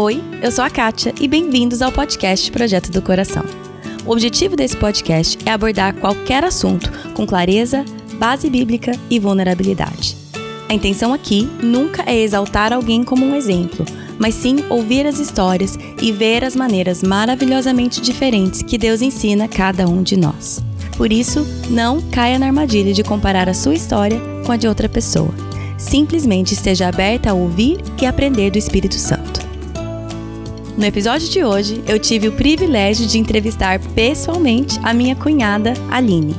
Oi, eu sou a Kátia e bem-vindos ao podcast Projeto do Coração. O objetivo desse podcast é abordar qualquer assunto com clareza, base bíblica e vulnerabilidade. A intenção aqui nunca é exaltar alguém como um exemplo, mas sim ouvir as histórias e ver as maneiras maravilhosamente diferentes que Deus ensina a cada um de nós. Por isso, não caia na armadilha de comparar a sua história com a de outra pessoa. Simplesmente esteja aberta a ouvir e aprender do Espírito Santo. No episódio de hoje, eu tive o privilégio de entrevistar pessoalmente a minha cunhada, Aline.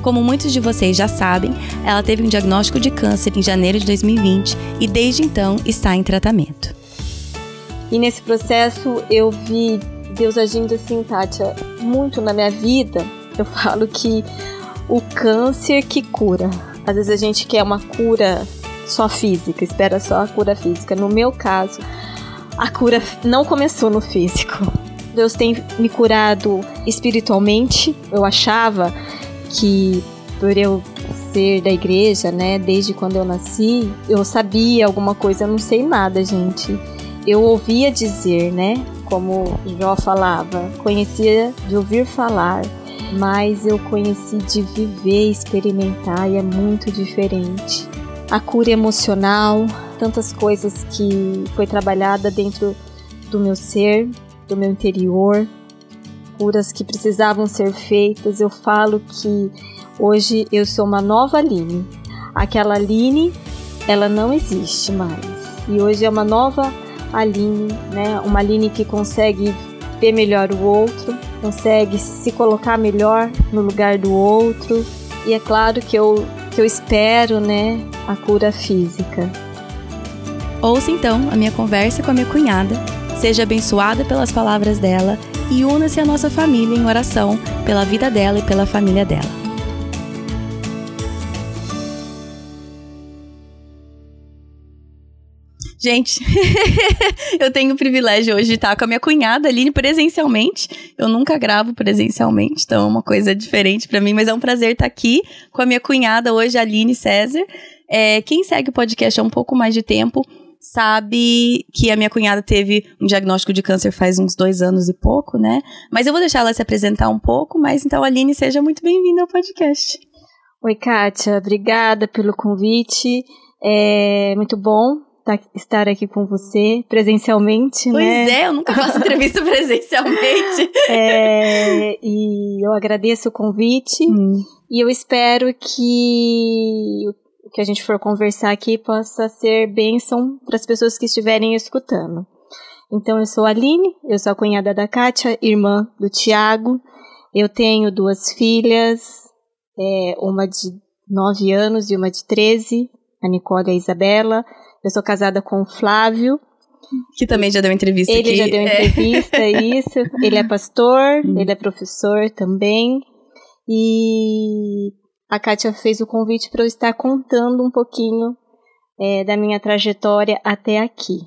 Como muitos de vocês já sabem, ela teve um diagnóstico de câncer em janeiro de 2020 e desde então está em tratamento. E nesse processo eu vi Deus agindo assim, Tátia, muito na minha vida. Eu falo que o câncer que cura. Às vezes a gente quer uma cura só física, espera só a cura física. No meu caso, a cura não começou no físico. Deus tem me curado espiritualmente. Eu achava que por eu ser da igreja, né, desde quando eu nasci, eu sabia alguma coisa, eu não sei nada, gente. Eu ouvia dizer, né, como Jó falava, conhecia de ouvir falar, mas eu conheci de viver, experimentar e é muito diferente. A cura emocional, tantas coisas que foi trabalhada dentro do meu ser, do meu interior, curas que precisavam ser feitas. Eu falo que hoje eu sou uma nova Aline. Aquela Aline, ela não existe mais. E hoje é uma nova Aline, né? Uma Aline que consegue ver melhor o outro, consegue se colocar melhor no lugar do outro. E é claro que eu, que eu espero, né, a cura física. Ouça então a minha conversa com a minha cunhada, seja abençoada pelas palavras dela e una-se à nossa família em oração pela vida dela e pela família dela. Gente, eu tenho o privilégio hoje de estar com a minha cunhada Aline presencialmente. Eu nunca gravo presencialmente, então é uma coisa diferente para mim, mas é um prazer estar aqui com a minha cunhada hoje, Aline César. É, quem segue o podcast há um pouco mais de tempo sabe que a minha cunhada teve um diagnóstico de câncer faz uns dois anos e pouco, né? Mas eu vou deixar ela se apresentar um pouco, mas então, Aline, seja muito bem-vinda ao podcast. Oi, Kátia, obrigada pelo convite. É muito bom estar aqui com você presencialmente, pois né? Pois é, eu nunca faço entrevista presencialmente. É, e eu agradeço o convite hum. e eu espero que o que a gente for conversar aqui possa ser bênção para as pessoas que estiverem escutando. Então, eu sou a Aline, eu sou a cunhada da Kátia, irmã do Tiago. Eu tenho duas filhas, é, uma de 9 anos e uma de 13, a Nicole e a Isabela. Eu sou casada com o Flávio. Que também já deu entrevista ele aqui. Ele já deu entrevista, é. isso. Ele é pastor, hum. ele é professor também. E a Kátia fez o convite para eu estar contando um pouquinho é, da minha trajetória até aqui.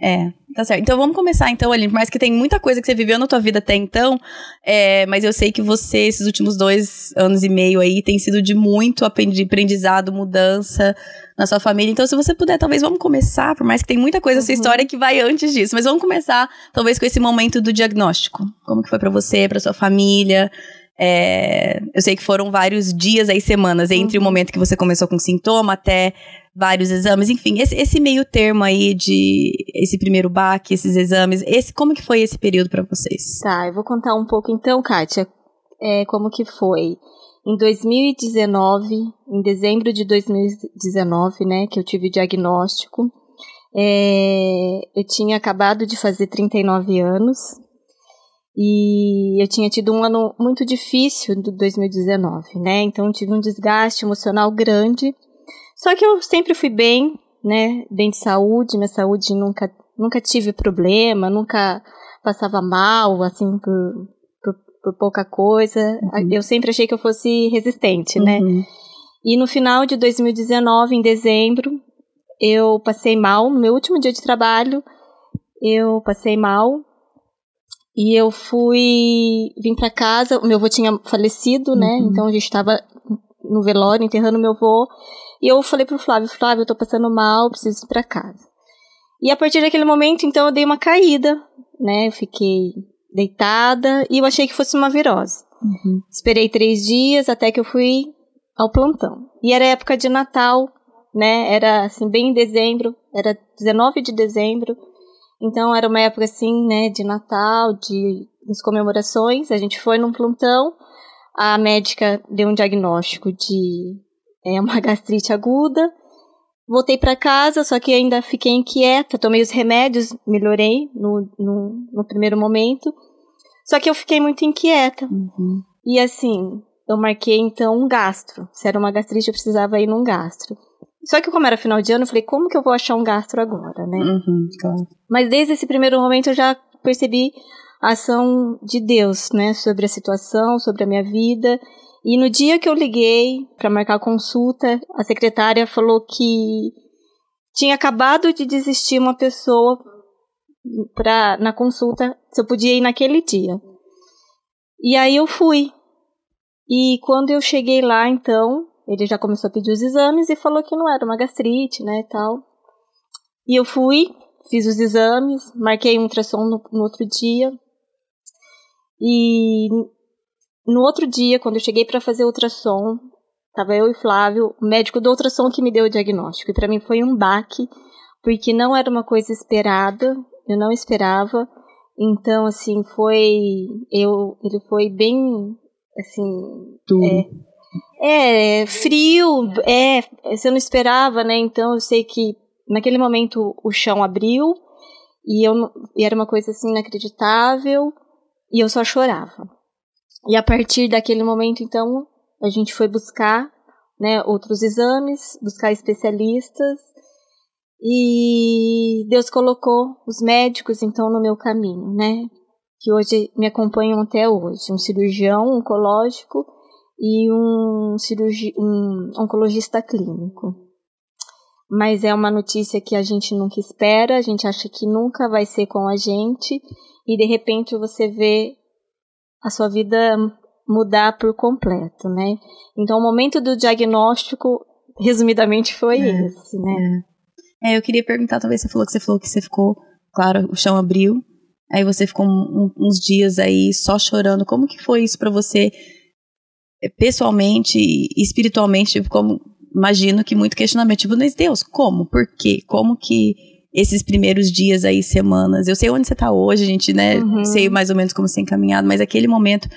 É. é. Tá certo. Então vamos começar então, Aline. Por mais que tem muita coisa que você viveu na tua vida até então, é, mas eu sei que você, esses últimos dois anos e meio aí, tem sido de muito aprendizado, mudança na sua família. Então, se você puder, talvez vamos começar, por mais que tem muita coisa uhum. história que vai antes disso, mas vamos começar, talvez, com esse momento do diagnóstico. Como que foi para você, para sua família? É, eu sei que foram vários dias aí, semanas, entre uhum. o momento que você começou com sintoma até vários exames, enfim, esse, esse meio termo aí de esse primeiro baque, esses exames, esse como que foi esse período para vocês? Tá, eu vou contar um pouco então, Kátia, é, como que foi. Em 2019, em dezembro de 2019, né, que eu tive o diagnóstico, é, eu tinha acabado de fazer 39 anos, e eu tinha tido um ano muito difícil do 2019, né? Então tive um desgaste emocional grande. Só que eu sempre fui bem, né? Bem de saúde, minha saúde nunca nunca tive problema, nunca passava mal assim por, por, por pouca coisa. Uhum. Eu sempre achei que eu fosse resistente, né? uhum. né? E no final de 2019, em dezembro, eu passei mal no meu último dia de trabalho. Eu passei mal e eu fui, vim para casa, o meu avô tinha falecido, né? Uhum. Então a gente estava no velório, enterrando meu avô. E eu falei pro Flávio, Flávio, eu tô passando mal, preciso ir pra casa. E a partir daquele momento, então, eu dei uma caída, né? Eu fiquei deitada e eu achei que fosse uma virose. Uhum. Esperei três dias até que eu fui ao plantão. E era época de Natal, né? Era assim, bem em dezembro, era 19 de dezembro. Então era uma época assim, né, de Natal, de das comemorações. A gente foi num plantão, a médica deu um diagnóstico de é, uma gastrite aguda. Voltei para casa, só que ainda fiquei inquieta, tomei os remédios, melhorei no, no, no primeiro momento. Só que eu fiquei muito inquieta. Uhum. E assim, eu marquei então um gastro. Se era uma gastrite, eu precisava ir num gastro. Só que como era final de ano, eu falei, como que eu vou achar um gastro agora, né? Uhum, claro. Mas desde esse primeiro momento eu já percebi a ação de Deus, né? Sobre a situação, sobre a minha vida. E no dia que eu liguei para marcar a consulta, a secretária falou que tinha acabado de desistir uma pessoa pra, na consulta, se eu podia ir naquele dia. E aí eu fui. E quando eu cheguei lá, então, ele já começou a pedir os exames e falou que não era uma gastrite, né, e tal. E eu fui, fiz os exames, marquei um ultrassom no, no outro dia. E no outro dia, quando eu cheguei para fazer o ultrassom, tava eu e Flávio, o médico do ultrassom que me deu o diagnóstico. E para mim foi um baque, porque não era uma coisa esperada, eu não esperava. Então, assim, foi. Eu, ele foi bem. Assim. Duro. É, é, frio, é. Você não esperava, né? Então, eu sei que naquele momento o chão abriu e, eu, e era uma coisa assim inacreditável e eu só chorava. E a partir daquele momento, então, a gente foi buscar né, outros exames, buscar especialistas e Deus colocou os médicos então no meu caminho, né? Que hoje me acompanham até hoje, um cirurgião oncológico e um, cirurgi um oncologista clínico. Mas é uma notícia que a gente nunca espera, a gente acha que nunca vai ser com a gente e de repente você vê a sua vida mudar por completo, né? Então o momento do diagnóstico, resumidamente, foi é, esse, né? É. É, eu queria perguntar, talvez você falou que você falou que você ficou, claro, o chão abriu, aí você ficou um, uns dias aí só chorando. Como que foi isso para você, pessoalmente e espiritualmente? Tipo, como, imagino que muito questionamento, tipo, mas Deus, como? Por quê? Como que esses primeiros dias aí, semanas, eu sei onde você tá hoje, a gente, né, uhum. sei mais ou menos como você tem caminhado, mas aquele momento,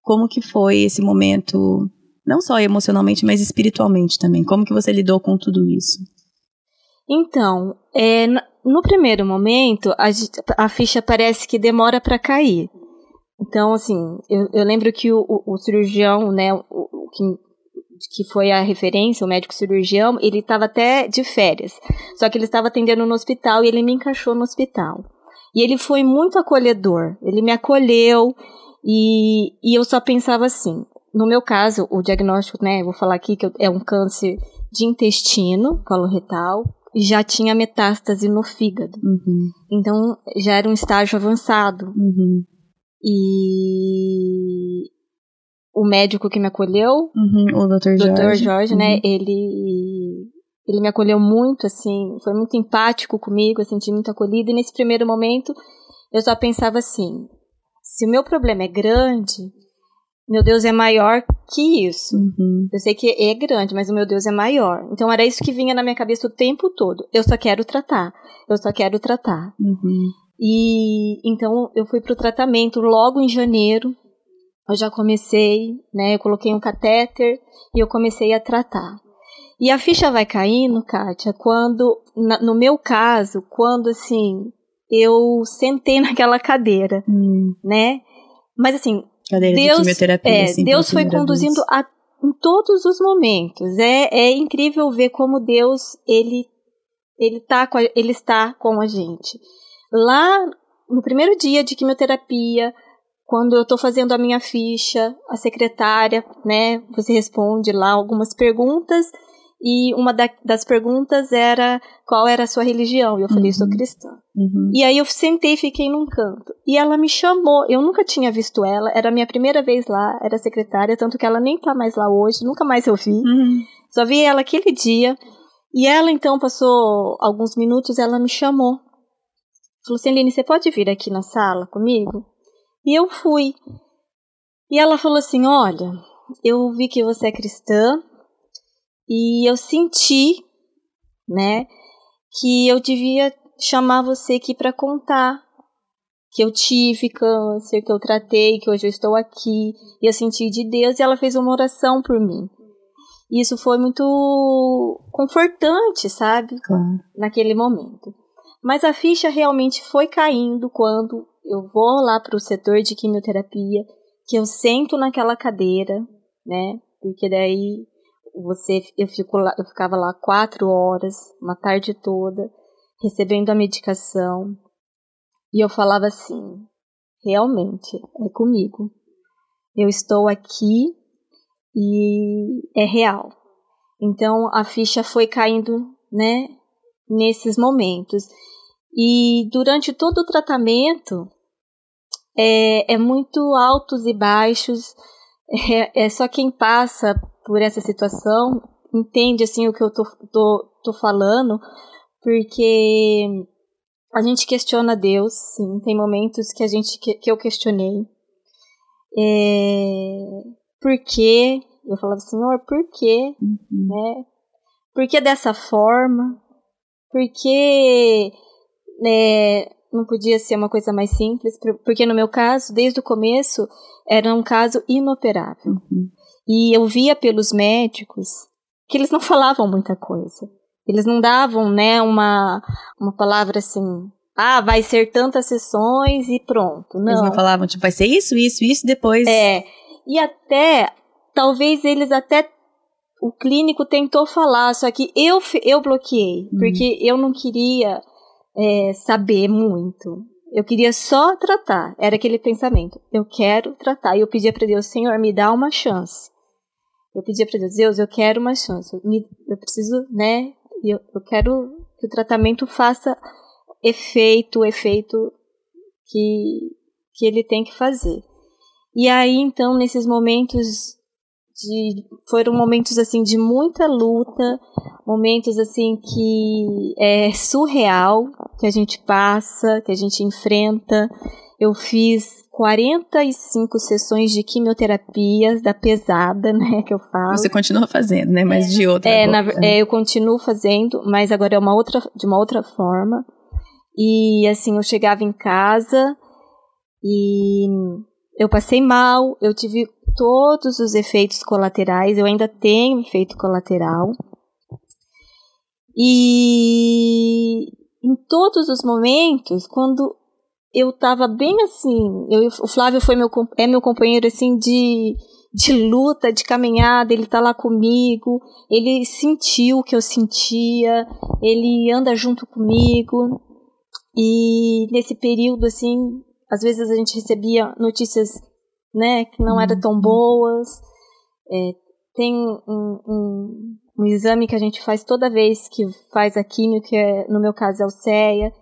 como que foi esse momento, não só emocionalmente, mas espiritualmente também? Como que você lidou com tudo isso? Então, é, no primeiro momento, a, a ficha parece que demora para cair. Então, assim, eu, eu lembro que o, o, o cirurgião, né, o, o, que, que foi a referência, o médico cirurgião, ele estava até de férias. Só que ele estava atendendo no hospital e ele me encaixou no hospital. E ele foi muito acolhedor. Ele me acolheu e, e eu só pensava assim. No meu caso, o diagnóstico, né, vou falar aqui que é um câncer de intestino coloretal já tinha metástase no fígado. Uhum. Então já era um estágio avançado. Uhum. E o médico que me acolheu, uhum. o Dr. Jorge, Dr. Jorge né, uhum. ele ele me acolheu muito, assim, foi muito empático comigo, eu senti muito acolhida, e nesse primeiro momento eu só pensava assim, se o meu problema é grande, meu Deus é maior que isso. Uhum. Eu sei que é grande, mas o meu Deus é maior. Então era isso que vinha na minha cabeça o tempo todo. Eu só quero tratar. Eu só quero tratar. Uhum. E então eu fui pro tratamento logo em janeiro. Eu já comecei, né? Eu coloquei um catéter e eu comecei a tratar. E a ficha vai caindo, Kátia, quando, na, no meu caso, quando assim, eu sentei naquela cadeira, hum. né? Mas assim, Cadeira Deus, de quimioterapia. É, assim, Deus foi conduzindo a, em todos os momentos. É, é incrível ver como Deus ele ele tá a, ele está com a gente. Lá no primeiro dia de quimioterapia, quando eu estou fazendo a minha ficha, a secretária, né, você responde lá algumas perguntas e uma da, das perguntas era qual era a sua religião. E eu falei, uhum. sou cristã. Uhum. E aí eu sentei e fiquei num canto. E ela me chamou. Eu nunca tinha visto ela. Era a minha primeira vez lá. Era secretária, tanto que ela nem tá mais lá hoje. Nunca mais eu vi. Uhum. Só vi ela aquele dia. E ela então passou alguns minutos. Ela me chamou falou assim, você pode vir aqui na sala comigo? E eu fui. E ela falou assim, olha, eu vi que você é cristã e eu senti, né, que eu devia chamar você aqui para contar que eu tive câncer, que eu tratei, que hoje eu estou aqui, e eu senti de Deus, e ela fez uma oração por mim. E isso foi muito confortante, sabe? Claro. Naquele momento. Mas a ficha realmente foi caindo quando eu vou lá para o setor de quimioterapia, que eu sento naquela cadeira, né? Porque daí você, eu, fico lá, eu ficava lá quatro horas, uma tarde toda, recebendo a medicação. E eu falava assim: realmente, é comigo. Eu estou aqui e é real. Então a ficha foi caindo, né, nesses momentos. E durante todo o tratamento é, é muito altos e baixos. É, é, só quem passa por essa situação entende assim o que eu tô, tô, tô falando, porque a gente questiona Deus, sim. Tem momentos que a gente que, que eu questionei. É, por quê? Eu falava, Senhor, por quê? Uhum. Né? Por que dessa forma? Por que né, não podia ser uma coisa mais simples? Porque no meu caso, desde o começo, era um caso inoperável. Uhum. E eu via pelos médicos que eles não falavam muita coisa. Eles não davam, né, uma, uma palavra assim, ah, vai ser tantas sessões e pronto. Não. Eles não falavam, tipo, vai ser isso, isso, isso, depois. É. E até, talvez eles até. O clínico tentou falar, só que eu, eu bloqueei, uhum. porque eu não queria é, saber muito. Eu queria só tratar. Era aquele pensamento. Eu quero tratar. E eu pedia para Deus, Senhor, me dá uma chance. Eu pedia para Deus, Deus, eu quero uma chance. Eu, me, eu preciso, né? Eu, eu quero que o tratamento faça efeito, o efeito que, que ele tem que fazer. E aí, então, nesses momentos de, foram momentos assim de muita luta, momentos assim que é surreal que a gente passa, que a gente enfrenta. Eu fiz 45 sessões de quimioterapia da pesada, né, que eu faço. Você continua fazendo, né, mas de outra é, na, é, eu continuo fazendo, mas agora é uma outra, de uma outra forma. E assim, eu chegava em casa e eu passei mal, eu tive todos os efeitos colaterais, eu ainda tenho efeito colateral. E em todos os momentos, quando eu tava bem assim. Eu, o Flávio foi meu, é meu companheiro assim de, de luta, de caminhada. Ele tá lá comigo. Ele sentiu o que eu sentia. Ele anda junto comigo. E nesse período assim, às vezes a gente recebia notícias, né, que não eram tão boas. É, tem um, um, um exame que a gente faz toda vez que faz a química, que é, no meu caso é o CEA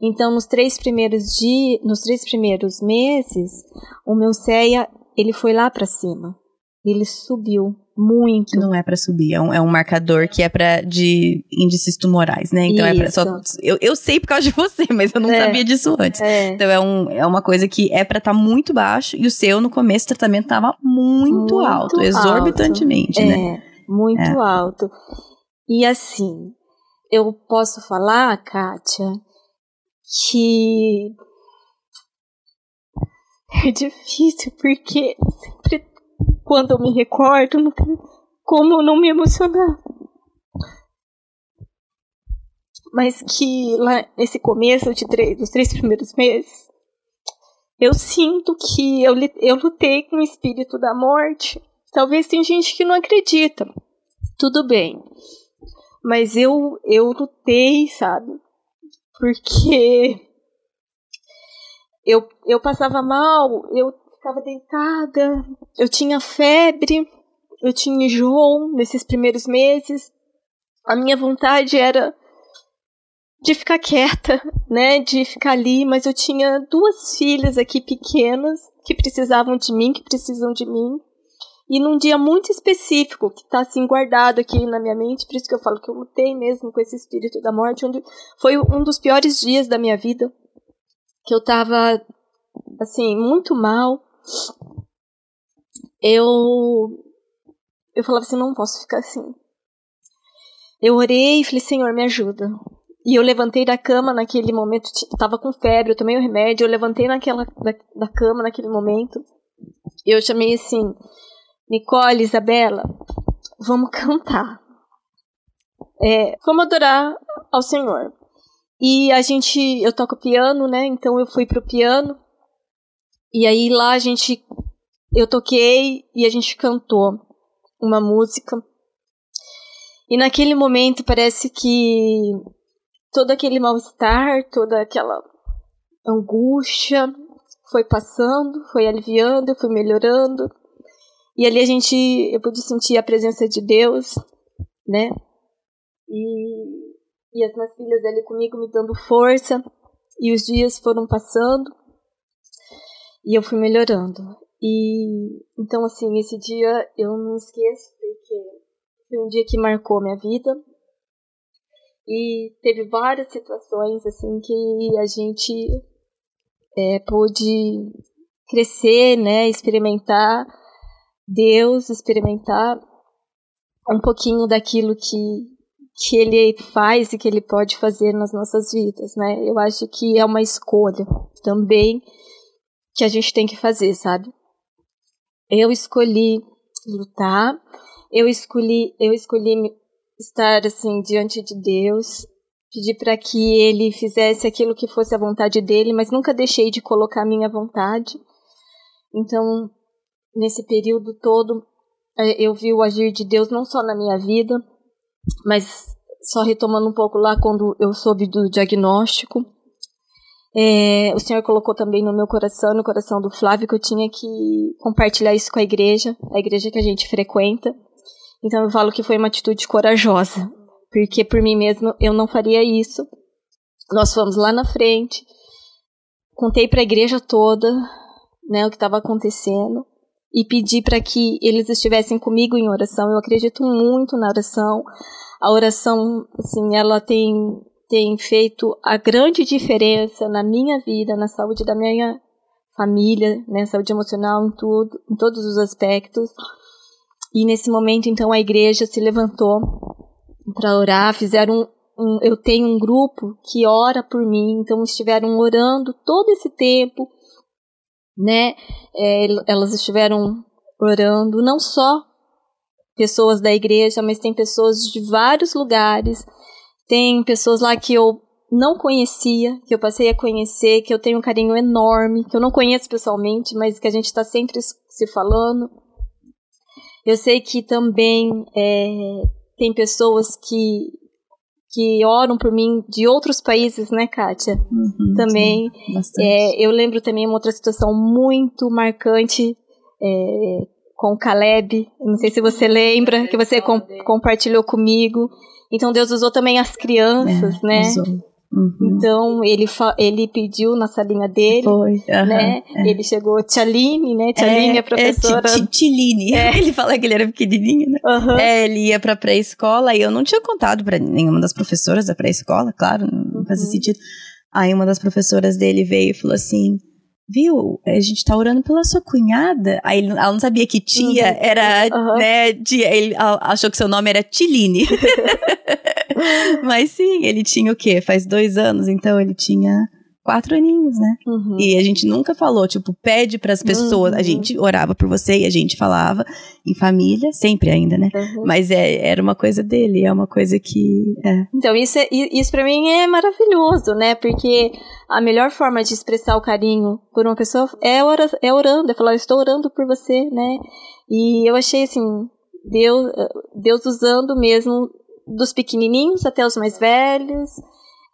então, nos três primeiros dias, nos três primeiros meses, o meu CEA ele foi lá para cima. Ele subiu muito. Não é para subir, é um, é um, marcador que é para de índices tumorais, né? Então Isso. é pra, só eu, eu sei por causa de você, mas eu não é. sabia disso antes. É. Então é, um, é uma coisa que é para estar tá muito baixo e o seu no começo do tratamento tava muito, muito alto, exorbitantemente, alto. né? É, muito é. alto. E assim, eu posso falar, Kátia, que é difícil porque sempre quando eu me recordo não tem como não me emocionar. Mas que lá nesse começo de três, dos três primeiros meses, eu sinto que eu, eu lutei com o espírito da morte. Talvez tem gente que não acredita. Tudo bem. Mas eu, eu lutei, sabe? porque eu, eu passava mal, eu ficava deitada, eu tinha febre, eu tinha enjoo nesses primeiros meses. A minha vontade era de ficar quieta, né, de ficar ali, mas eu tinha duas filhas aqui pequenas que precisavam de mim, que precisam de mim. E num dia muito específico, que está assim guardado aqui na minha mente, por isso que eu falo que eu lutei mesmo com esse espírito da morte, onde foi um dos piores dias da minha vida. que eu tava, assim, muito mal, eu, eu falava assim, não posso ficar assim. Eu orei e falei, Senhor, me ajuda. E eu levantei da cama naquele momento, tava com febre, eu tomei o remédio, eu levantei naquela, da, da cama naquele momento. Eu chamei assim, Nicole, Isabela, vamos cantar. É, vamos adorar ao Senhor. E a gente, eu toco piano, né? Então eu fui pro piano. E aí lá a gente, eu toquei e a gente cantou uma música. E naquele momento parece que todo aquele mal-estar, toda aquela angústia foi passando, foi aliviando, foi melhorando. E ali a gente, eu pude sentir a presença de Deus, né? E, e as minhas filhas ali comigo me dando força. E os dias foram passando e eu fui melhorando. E então assim, esse dia eu não esqueço porque foi um dia que marcou minha vida. E teve várias situações assim que a gente é, pôde crescer, né, experimentar Deus, experimentar um pouquinho daquilo que que ele faz e que ele pode fazer nas nossas vidas, né? Eu acho que é uma escolha também que a gente tem que fazer, sabe? Eu escolhi lutar, eu escolhi, eu escolhi estar assim diante de Deus, pedir para que ele fizesse aquilo que fosse a vontade dele, mas nunca deixei de colocar a minha vontade. Então, nesse período todo, é, eu vi o agir de Deus não só na minha vida, mas só retomando um pouco lá quando eu soube do diagnóstico, é, o Senhor colocou também no meu coração, no coração do Flávio, que eu tinha que compartilhar isso com a igreja, a igreja que a gente frequenta. Então eu falo que foi uma atitude corajosa, porque por mim mesmo eu não faria isso. Nós fomos lá na frente, contei para a igreja toda, né, o que estava acontecendo e pedi para que eles estivessem comigo em oração. Eu acredito muito na oração. A oração, assim, ela tem tem feito a grande diferença na minha vida, na saúde da minha família, né, saúde emocional em tudo, em todos os aspectos. E nesse momento, então, a igreja se levantou para orar, fizeram um, um, eu tenho um grupo que ora por mim, então estiveram orando todo esse tempo né? É, elas estiveram orando, não só pessoas da igreja, mas tem pessoas de vários lugares. Tem pessoas lá que eu não conhecia, que eu passei a conhecer, que eu tenho um carinho enorme, que eu não conheço pessoalmente, mas que a gente está sempre se falando. Eu sei que também é, tem pessoas que que oram por mim de outros países, né, Kátia? Uhum, também. Sim, é, eu lembro também uma outra situação muito marcante é, com o Caleb. Não sei se você lembra, que você com, compartilhou comigo. Então Deus usou também as crianças, é, né? Usou. Uhum. Então ele ele pediu na salinha dele, Foi, uhum, né? É. Ele chegou Tchaline, né? Tchaline, é, a professora. É, Tiline. É. Ele fala que ele era pequenininho, né? Uhum. É, ele ia pra pré-escola e eu não tinha contado para nenhuma das professoras da pré-escola, claro, não fazia uhum. sentido. Aí uma das professoras dele veio e falou assim: viu, a gente tá orando pela sua cunhada. Aí ela não sabia que tia uhum. era, uhum. né, tia, ele achou que seu nome era Tiline. Mas sim, ele tinha o quê? Faz dois anos, então ele tinha quatro aninhos, né? Uhum. E a gente nunca falou, tipo, pede para as pessoas. Uhum. A gente orava por você e a gente falava em família, sempre ainda, né? Uhum. Mas é, era uma coisa dele, é uma coisa que. É. Então, isso, é, isso para mim é maravilhoso, né? Porque a melhor forma de expressar o carinho por uma pessoa é, ora, é orando, é falar, eu estou orando por você, né? E eu achei assim, Deus, Deus usando mesmo dos pequenininhos até os mais velhos,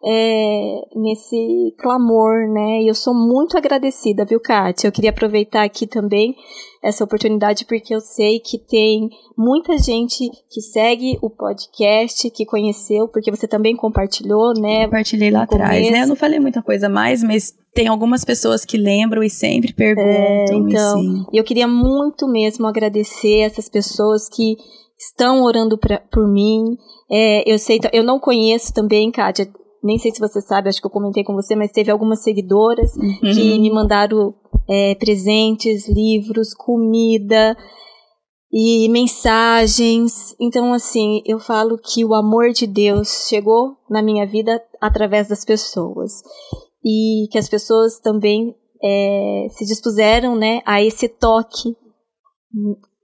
é, nesse clamor, né? E eu sou muito agradecida, viu, Kátia? Eu queria aproveitar aqui também essa oportunidade porque eu sei que tem muita gente que segue o podcast, que conheceu, porque você também compartilhou, né? Compartilhei lá atrás, né? Eu não falei muita coisa mais, mas tem algumas pessoas que lembram e sempre perguntam. É, então, eu queria muito mesmo agradecer essas pessoas que estão orando pra, por mim. É, eu sei, eu não conheço também, Kátia, nem sei se você sabe, acho que eu comentei com você, mas teve algumas seguidoras uhum. que me mandaram é, presentes, livros, comida e mensagens. Então, assim, eu falo que o amor de Deus chegou na minha vida através das pessoas e que as pessoas também é, se dispuseram, né, a esse toque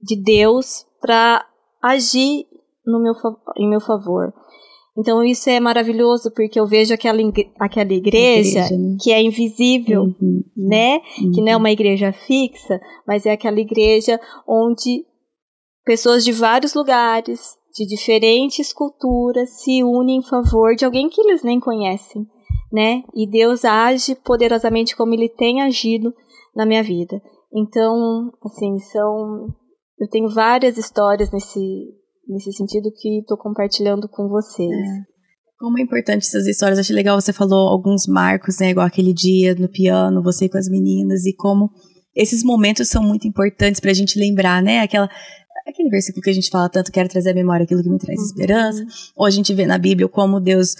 de Deus para agir no meu, em meu favor. Então isso é maravilhoso porque eu vejo aquela, aquela igreja, igreja né? que é invisível, uhum, né? Uhum. Que não é uma igreja fixa, mas é aquela igreja onde pessoas de vários lugares, de diferentes culturas, se unem em favor de alguém que eles nem conhecem, né? E Deus age poderosamente como Ele tem agido na minha vida. Então, assim, são eu tenho várias histórias nesse nesse sentido que estou compartilhando com vocês. É. Como é importante essas histórias. Achei legal, você falou alguns marcos, né? Igual aquele dia no piano, você com as meninas, e como esses momentos são muito importantes para a gente lembrar, né? Aquela, aquele versículo que a gente fala tanto, quero trazer à memória aquilo que me traz uhum. esperança. Ou a gente vê na Bíblia como Deus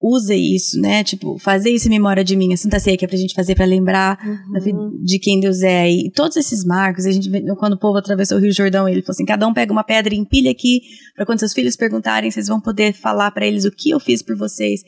use isso, né? Tipo, fazer isso em memória de mim, a Santa Ceia, que é pra gente fazer para lembrar uhum. de quem Deus é. E todos esses marcos, a gente quando o povo atravessou o Rio Jordão, ele falou assim: cada um pega uma pedra e empilha aqui, para quando seus filhos perguntarem, vocês vão poder falar para eles o que eu fiz por vocês.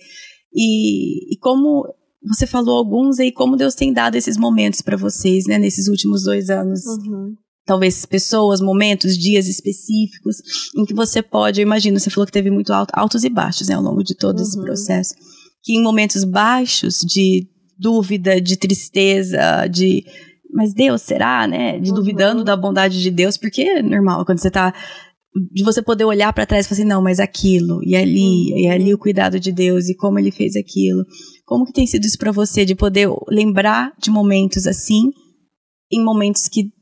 E, e como você falou alguns aí, como Deus tem dado esses momentos para vocês, né, nesses últimos dois anos. Uhum talvez pessoas, momentos, dias específicos em que você pode, eu imagino, você falou que teve muito alto, altos e baixos, né, ao longo de todo uhum. esse processo, que em momentos baixos de dúvida, de tristeza, de mas Deus será, né, de uhum. duvidando da bondade de Deus, porque é normal quando você tá de você poder olhar para trás e falar assim, não, mas aquilo, e ali, uhum. e ali o cuidado de Deus, e como ele fez aquilo. Como que tem sido isso para você, de poder lembrar de momentos assim, em momentos que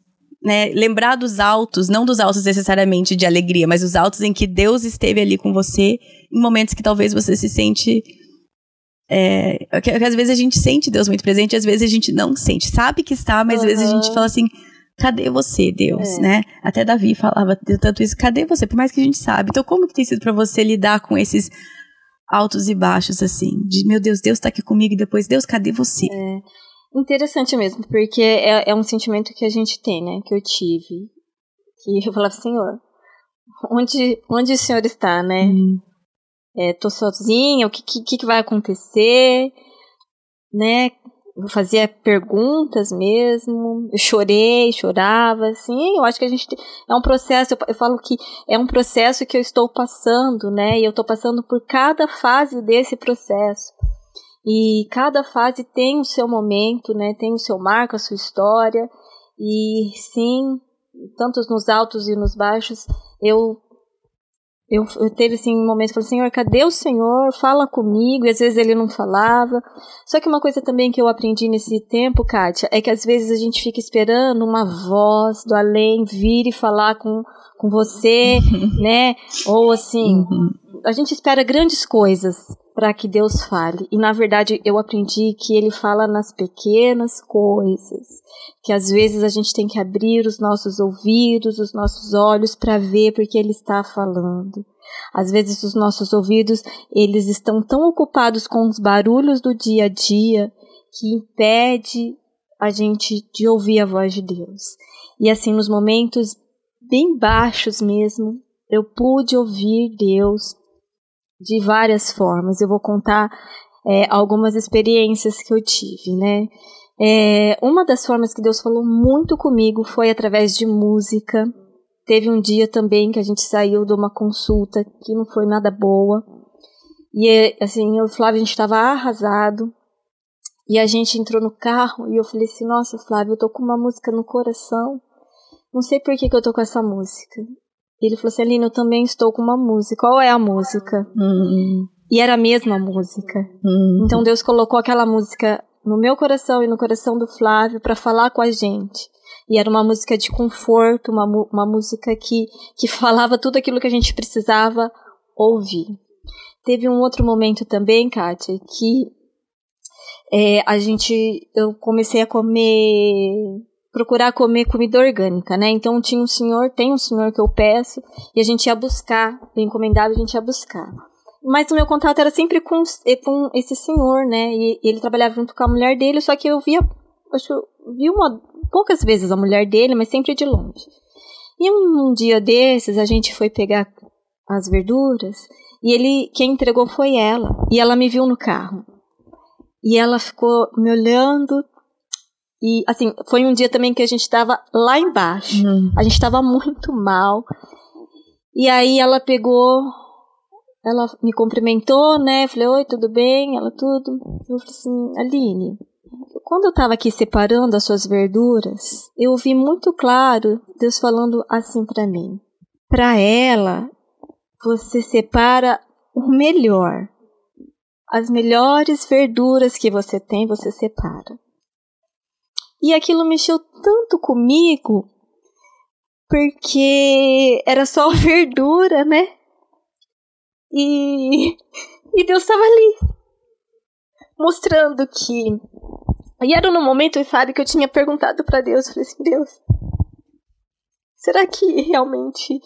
né, lembrar dos altos, não dos altos necessariamente de alegria, mas os altos em que Deus esteve ali com você em momentos que talvez você se sente. É, que, que às vezes a gente sente Deus muito presente, às vezes a gente não sente. Sabe que está, mas uhum. às vezes a gente fala assim: cadê você, Deus, é. né? Até Davi falava tanto isso: cadê você? Por mais que a gente sabe. Então, como que tem sido para você lidar com esses altos e baixos, assim? De meu Deus, Deus tá aqui comigo e depois, Deus, cadê você? É. Interessante mesmo, porque é, é um sentimento que a gente tem, né? Que eu tive. Que eu falava, Senhor, onde, onde o Senhor está, né? Hum. É, tô sozinha, o que, que, que vai acontecer, né? Eu fazia perguntas mesmo, eu chorei, chorava, assim, eu acho que a gente é um processo, eu, eu falo que é um processo que eu estou passando, né? E eu estou passando por cada fase desse processo. E cada fase tem o seu momento, né? Tem o seu marco, a sua história. E sim, tanto nos altos e nos baixos, eu eu, eu teve assim um momento, falei, Senhor, cadê o Senhor? Fala comigo. E às vezes ele não falava. Só que uma coisa também que eu aprendi nesse tempo, Kátia, é que às vezes a gente fica esperando uma voz do além vir e falar com, com você, né? Ou assim, uhum. a gente espera grandes coisas para que Deus fale. E na verdade eu aprendi que ele fala nas pequenas coisas, que às vezes a gente tem que abrir os nossos ouvidos, os nossos olhos para ver porque ele está falando. Às vezes os nossos ouvidos, eles estão tão ocupados com os barulhos do dia a dia que impede a gente de ouvir a voz de Deus. E assim, nos momentos bem baixos mesmo, eu pude ouvir Deus de várias formas. Eu vou contar é, algumas experiências que eu tive, né? É, uma das formas que Deus falou muito comigo foi através de música. Teve um dia também que a gente saiu de uma consulta que não foi nada boa. E assim, eu e Flávio, a gente estava arrasado. E a gente entrou no carro e eu falei assim: Nossa, Flávio, eu tô com uma música no coração. Não sei por que, que eu tô com essa música. Ele falou assim, Aline, eu também estou com uma música. Qual é a música? Uhum. E era a mesma música. Uhum. Então Deus colocou aquela música no meu coração e no coração do Flávio para falar com a gente. E era uma música de conforto, uma, uma música que, que falava tudo aquilo que a gente precisava ouvir. Teve um outro momento também, Kátia, que é, a gente, eu comecei a comer procurar comer comida orgânica, né? Então tinha um senhor, tem um senhor que eu peço e a gente ia buscar, eu encomendava, a gente ia buscar. Mas o meu contato era sempre com, com esse senhor, né? E, e ele trabalhava junto com a mulher dele, só que eu via, acho, vi uma, poucas vezes a mulher dele, mas sempre de longe. E um, um dia desses, a gente foi pegar as verduras e ele, quem entregou foi ela. E ela me viu no carro. E ela ficou me olhando. E, assim, foi um dia também que a gente estava lá embaixo. Uhum. A gente estava muito mal. E aí ela pegou, ela me cumprimentou, né? Falei, oi, tudo bem? Ela, tudo. Eu falei assim, Aline, quando eu estava aqui separando as suas verduras, eu vi muito claro Deus falando assim para mim. Para ela, você separa o melhor. As melhores verduras que você tem, você separa. E aquilo mexeu tanto comigo, porque era só verdura, né? E, e Deus estava ali, mostrando que. E era no momento, sabe, que eu tinha perguntado para Deus, eu falei assim, Deus, será que realmente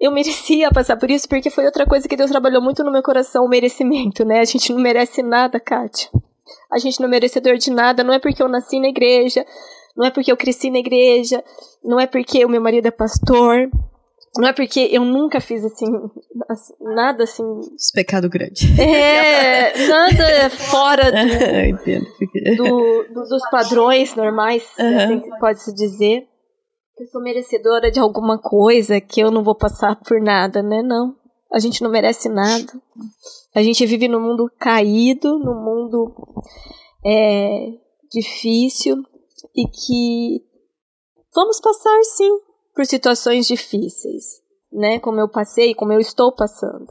eu merecia passar por isso, porque foi outra coisa que Deus trabalhou muito no meu coração, o merecimento, né? A gente não merece nada, Kátia. A gente não é merecedor de nada, não é porque eu nasci na igreja, não é porque eu cresci na igreja, não é porque o meu marido é pastor, não é porque eu nunca fiz assim, assim nada assim. Os pecado grande. É, nada fora do, do, do, dos padrões normais, uhum. assim pode se dizer eu sou merecedora de alguma coisa, que eu não vou passar por nada, né? Não. A gente não merece nada. A gente vive num mundo caído, num mundo é, difícil e que vamos passar sim por situações difíceis, né? Como eu passei, como eu estou passando.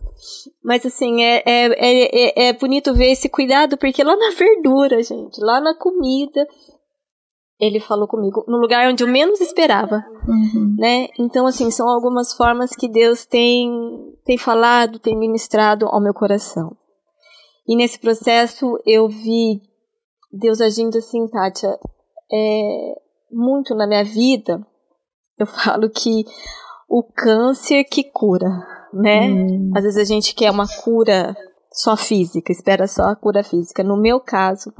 Mas assim, é, é, é, é bonito ver esse cuidado, porque lá na verdura, gente, lá na comida, ele falou comigo no lugar onde eu menos esperava, uhum. né? Então, assim, são algumas formas que Deus tem, tem falado, tem ministrado ao meu coração. E nesse processo eu vi Deus agindo assim, Tátia, é, muito na minha vida. Eu falo que o câncer que cura, né? Uhum. Às vezes a gente quer uma cura só física, espera só a cura física. No meu caso,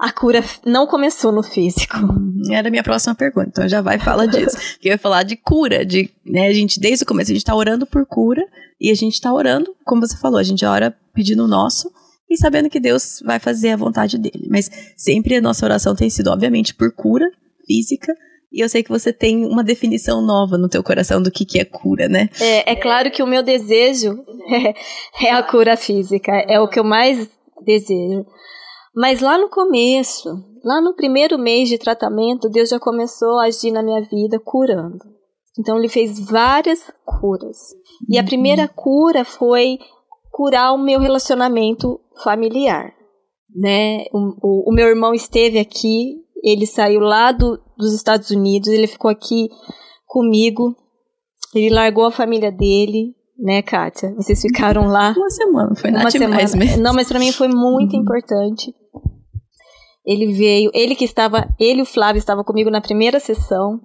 a cura não começou no físico. Hum, era a minha próxima pergunta, então já vai falar disso. que eu ia falar de cura, de, né, a gente, desde o começo, a gente tá orando por cura, e a gente tá orando, como você falou, a gente ora pedindo o nosso, e sabendo que Deus vai fazer a vontade dele. Mas sempre a nossa oração tem sido, obviamente, por cura física, e eu sei que você tem uma definição nova no teu coração do que, que é cura, né? É, é claro que o meu desejo é, é a cura física, é o que eu mais desejo. Mas lá no começo, lá no primeiro mês de tratamento, Deus já começou a agir na minha vida curando. Então ele fez várias curas. E a primeira uhum. cura foi curar o meu relacionamento familiar, né? O, o, o meu irmão esteve aqui, ele saiu lá do, dos Estados Unidos, ele ficou aqui comigo, ele largou a família dele, né, Kátia? Vocês ficaram lá. Uma semana, foi uma semana. Mesmo. Não, mas para mim foi muito uhum. importante. Ele veio, ele que estava, ele e o Flávio estavam comigo na primeira sessão.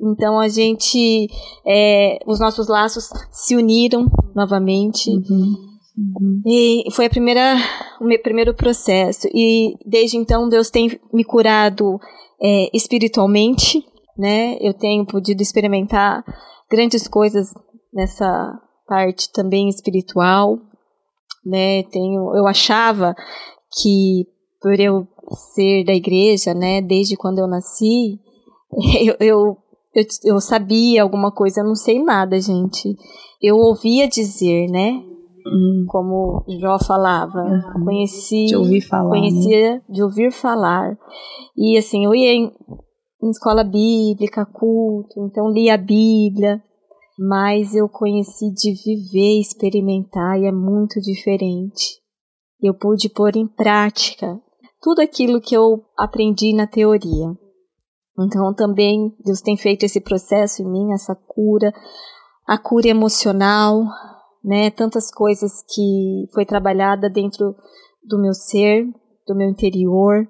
Então a gente, é, os nossos laços se uniram novamente. Uhum. Uhum. E foi a primeira, o meu primeiro processo. E desde então Deus tem me curado é, espiritualmente, né? Eu tenho podido experimentar grandes coisas nessa parte também espiritual, né? Tenho, eu achava que por eu ser da igreja, né, desde quando eu nasci, eu, eu, eu, eu sabia alguma coisa, eu não sei nada, gente. Eu ouvia dizer, né, Hum. como Jó falava, uhum. conheci, de ouvir falar, conhecia né? de ouvir falar. E assim, eu ia em, em, escola bíblica, culto, então lia a Bíblia, mas eu conheci de viver, experimentar e é muito diferente. Eu pude pôr em prática tudo aquilo que eu aprendi na teoria. Então também Deus tem feito esse processo em mim, essa cura, a cura emocional, né? Tantas coisas que foi trabalhada dentro do meu ser, do meu interior,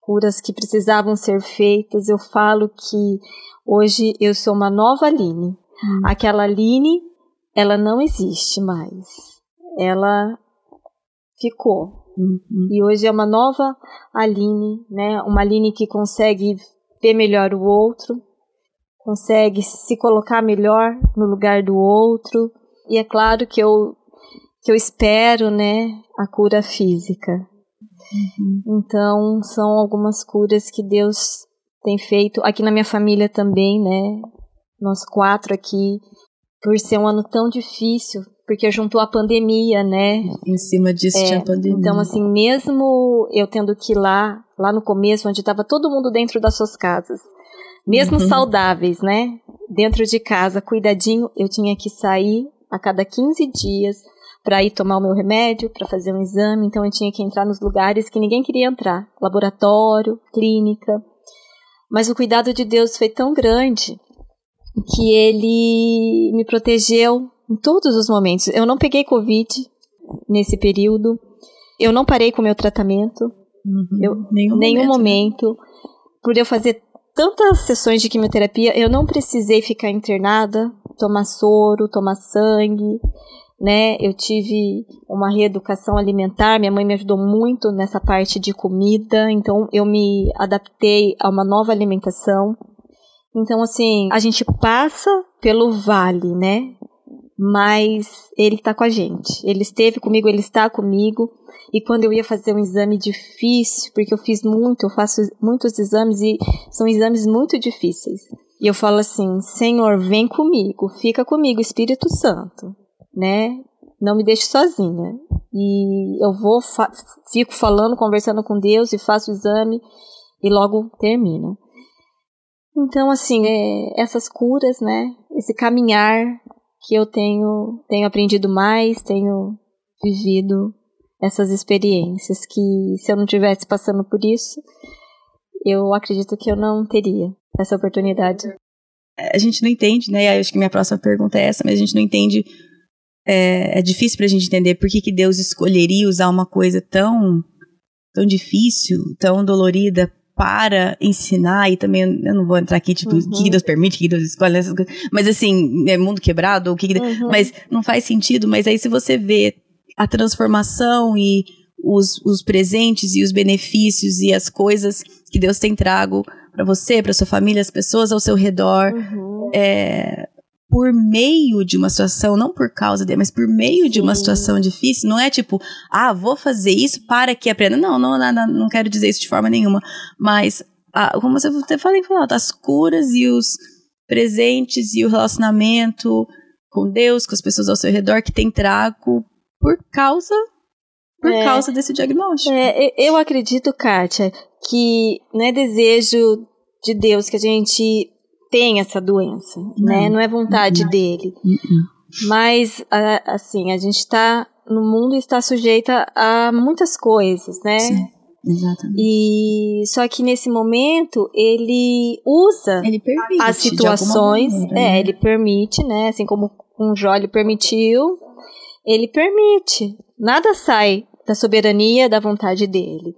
curas que precisavam ser feitas. Eu falo que hoje eu sou uma nova Aline. Hum. Aquela Aline ela não existe mais. Ela ficou. Uhum. E hoje é uma nova Aline, né? Uma Aline que consegue ver melhor o outro, consegue se colocar melhor no lugar do outro. E é claro que eu que eu espero, né, a cura física. Uhum. Então, são algumas curas que Deus tem feito aqui na minha família também, né? Nós quatro aqui, por ser um ano tão difícil, porque juntou a pandemia, né? Em cima disso é, tinha a pandemia. Então, assim, mesmo eu tendo que ir lá, lá no começo, onde estava todo mundo dentro das suas casas, mesmo uhum. saudáveis, né? Dentro de casa, cuidadinho, eu tinha que sair a cada 15 dias para ir tomar o meu remédio, para fazer um exame, então eu tinha que entrar nos lugares que ninguém queria entrar, laboratório, clínica. Mas o cuidado de Deus foi tão grande que ele me protegeu em todos os momentos. Eu não peguei Covid nesse período. Eu não parei com o meu tratamento. Uhum, eu, nenhum, nenhum momento. momento. Por eu fazer tantas sessões de quimioterapia, eu não precisei ficar internada, tomar soro, tomar sangue né? Eu tive uma reeducação alimentar, minha mãe me ajudou muito nessa parte de comida, então eu me adaptei a uma nova alimentação. Então, assim, a gente passa pelo vale, né? Mas ele tá com a gente. Ele esteve comigo, ele está comigo. E quando eu ia fazer um exame difícil, porque eu fiz muito, eu faço muitos exames e são exames muito difíceis. E eu falo assim: Senhor, vem comigo, fica comigo, Espírito Santo né? Não me deixe sozinha. E eu vou, fa fico falando, conversando com Deus e faço o exame e logo termino. Então, assim, é, essas curas, né? Esse caminhar que eu tenho, tenho aprendido mais, tenho vivido essas experiências que se eu não tivesse passando por isso, eu acredito que eu não teria essa oportunidade. A gente não entende, né? Acho que minha próxima pergunta é essa, mas a gente não entende é, é difícil para a gente entender por que, que Deus escolheria usar uma coisa tão, tão difícil, tão dolorida para ensinar e também eu não vou entrar aqui tipo uhum. o que Deus permite, o que Deus escolhe, mas assim, é mundo quebrado, o que, que uhum. mas não faz sentido, mas aí se você vê a transformação e os, os presentes e os benefícios e as coisas que Deus tem trago para você, para sua família, as pessoas ao seu redor, uhum. é, por meio de uma situação, não por causa dele, mas por meio Sim. de uma situação difícil, não é tipo, ah, vou fazer isso para que aprenda. Não, não, não, não quero dizer isso de forma nenhuma. Mas, ah, como você até falou, as curas e os presentes e o relacionamento com Deus, com as pessoas ao seu redor que tem trago por causa por é, causa desse diagnóstico. É, eu acredito, Kátia, que não é desejo de Deus que a gente tem essa doença, não, né? Não é vontade não. dele. Não. Mas, assim, a gente está no mundo está sujeita a muitas coisas, né? Sim. Exatamente. E só que nesse momento ele usa ele permite, as situações, maneira, é, né? ele permite, né? Assim como um Jó ele permitiu, ele permite. Nada sai da soberania, da vontade dele.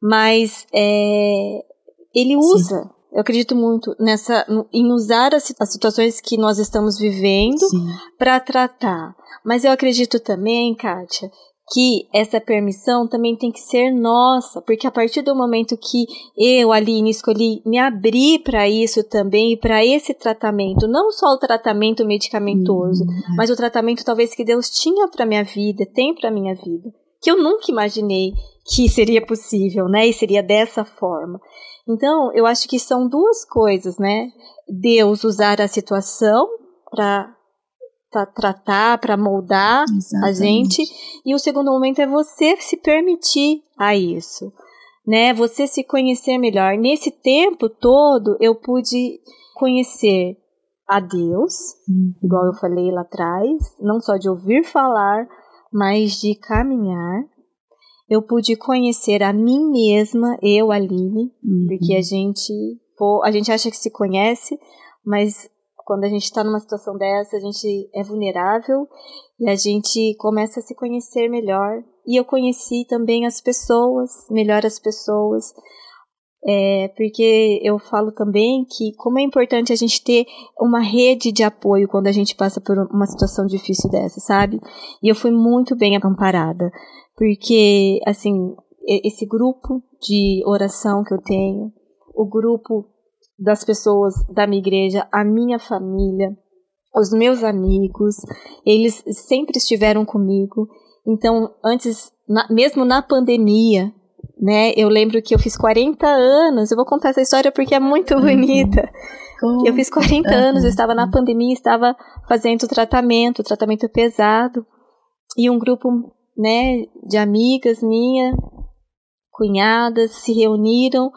Mas é, ele usa Sim. Eu acredito muito nessa em usar as, as situações que nós estamos vivendo para tratar. Mas eu acredito também, Kátia, que essa permissão também tem que ser nossa, porque a partir do momento que eu, Aline, escolhi me abrir para isso também, para esse tratamento, não só o tratamento medicamentoso, uhum. mas o tratamento talvez que Deus tinha para minha vida, tem para minha vida, que eu nunca imaginei que seria possível, né? E seria dessa forma. Então, eu acho que são duas coisas, né? Deus usar a situação para tratar, para moldar Exatamente. a gente, e o segundo momento é você se permitir a isso, né? Você se conhecer melhor. Nesse tempo todo, eu pude conhecer a Deus, uhum. igual eu falei lá atrás, não só de ouvir falar, mas de caminhar eu pude conhecer a mim mesma, eu, Aline, uhum. porque a gente, a gente acha que se conhece, mas quando a gente está numa situação dessa, a gente é vulnerável e a gente começa a se conhecer melhor. E eu conheci também as pessoas, melhor as pessoas. É, porque eu falo também que como é importante a gente ter uma rede de apoio quando a gente passa por uma situação difícil dessa, sabe? E eu fui muito bem amparada, porque assim, esse grupo de oração que eu tenho, o grupo das pessoas da minha igreja, a minha família, os meus amigos, eles sempre estiveram comigo. Então, antes, na, mesmo na pandemia, né? Eu lembro que eu fiz 40 anos. Eu vou contar essa história porque é muito uhum. bonita. Uhum. Eu fiz 40 uhum. anos, eu estava na pandemia, estava fazendo tratamento, tratamento pesado. E um grupo, né, de amigas minha, cunhadas, se reuniram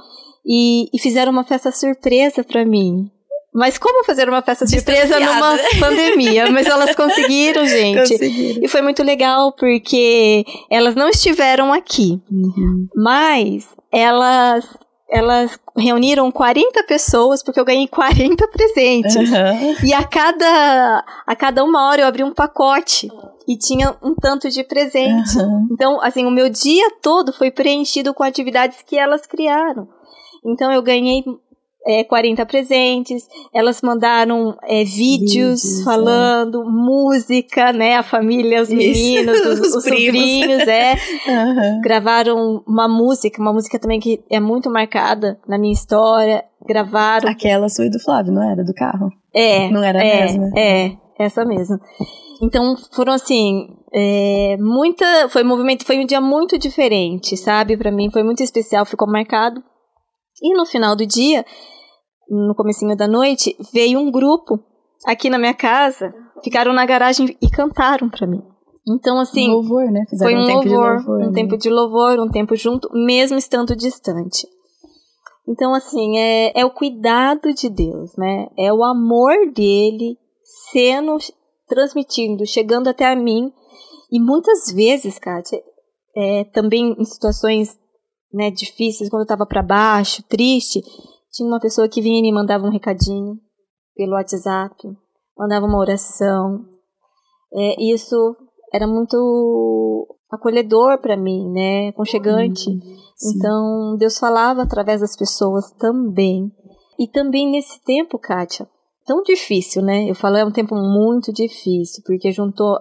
e, e fizeram uma festa surpresa para mim. Mas como fazer uma festa surpresa numa pandemia? Mas elas conseguiram, gente. Conseguiram. E foi muito legal porque elas não estiveram aqui. Uhum. Mas elas elas reuniram 40 pessoas porque eu ganhei 40 presentes. Uhum. E a cada a cada uma hora eu abri um pacote e tinha um tanto de presente. Uhum. Então, assim, o meu dia todo foi preenchido com atividades que elas criaram. Então eu ganhei é, 40 presentes, elas mandaram é, vídeos, vídeos, falando, é. música, né? A família, os meninos, os, os, os sobrinhos, é. Uhum. Gravaram uma música, uma música também que é muito marcada na minha história. Gravaram. Aquela sua e do Flávio, não era? Do carro? É. Não era é, a mesma? É, essa mesmo. Então foram assim, é, muita, foi um movimento, foi um dia muito diferente, sabe? Para mim foi muito especial, ficou marcado. E no final do dia, no comecinho da noite, veio um grupo aqui na minha casa, ficaram na garagem e cantaram para mim. Então, assim. Um louvor, né? Fizeram foi um, um tempo louvor, louvor, um né? tempo de louvor, um tempo junto, mesmo estando distante. Então, assim, é, é o cuidado de Deus, né? É o amor dele sendo transmitindo, chegando até a mim. E muitas vezes, Kátia, é, também em situações né, difíceis, quando eu estava para baixo, triste, tinha uma pessoa que vinha e me mandava um recadinho pelo WhatsApp, mandava uma oração. É, isso era muito acolhedor para mim, né? Aconchegante. Uhum, então, Deus falava através das pessoas também. E também nesse tempo, Kátia, tão difícil, né? Eu falo, é um tempo muito difícil, porque juntou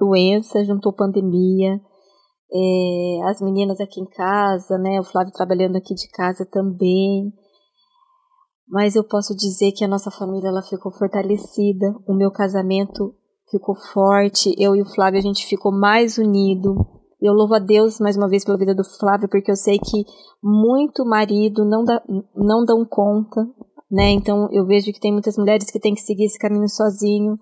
doença, juntou pandemia, é, as meninas aqui em casa, né? O Flávio trabalhando aqui de casa também mas eu posso dizer que a nossa família ela ficou fortalecida, o meu casamento ficou forte, eu e o Flávio a gente ficou mais unido. Eu louvo a Deus mais uma vez pela vida do Flávio, porque eu sei que muito marido não, dá, não dão conta, né? Então eu vejo que tem muitas mulheres que têm que seguir esse caminho sozinho.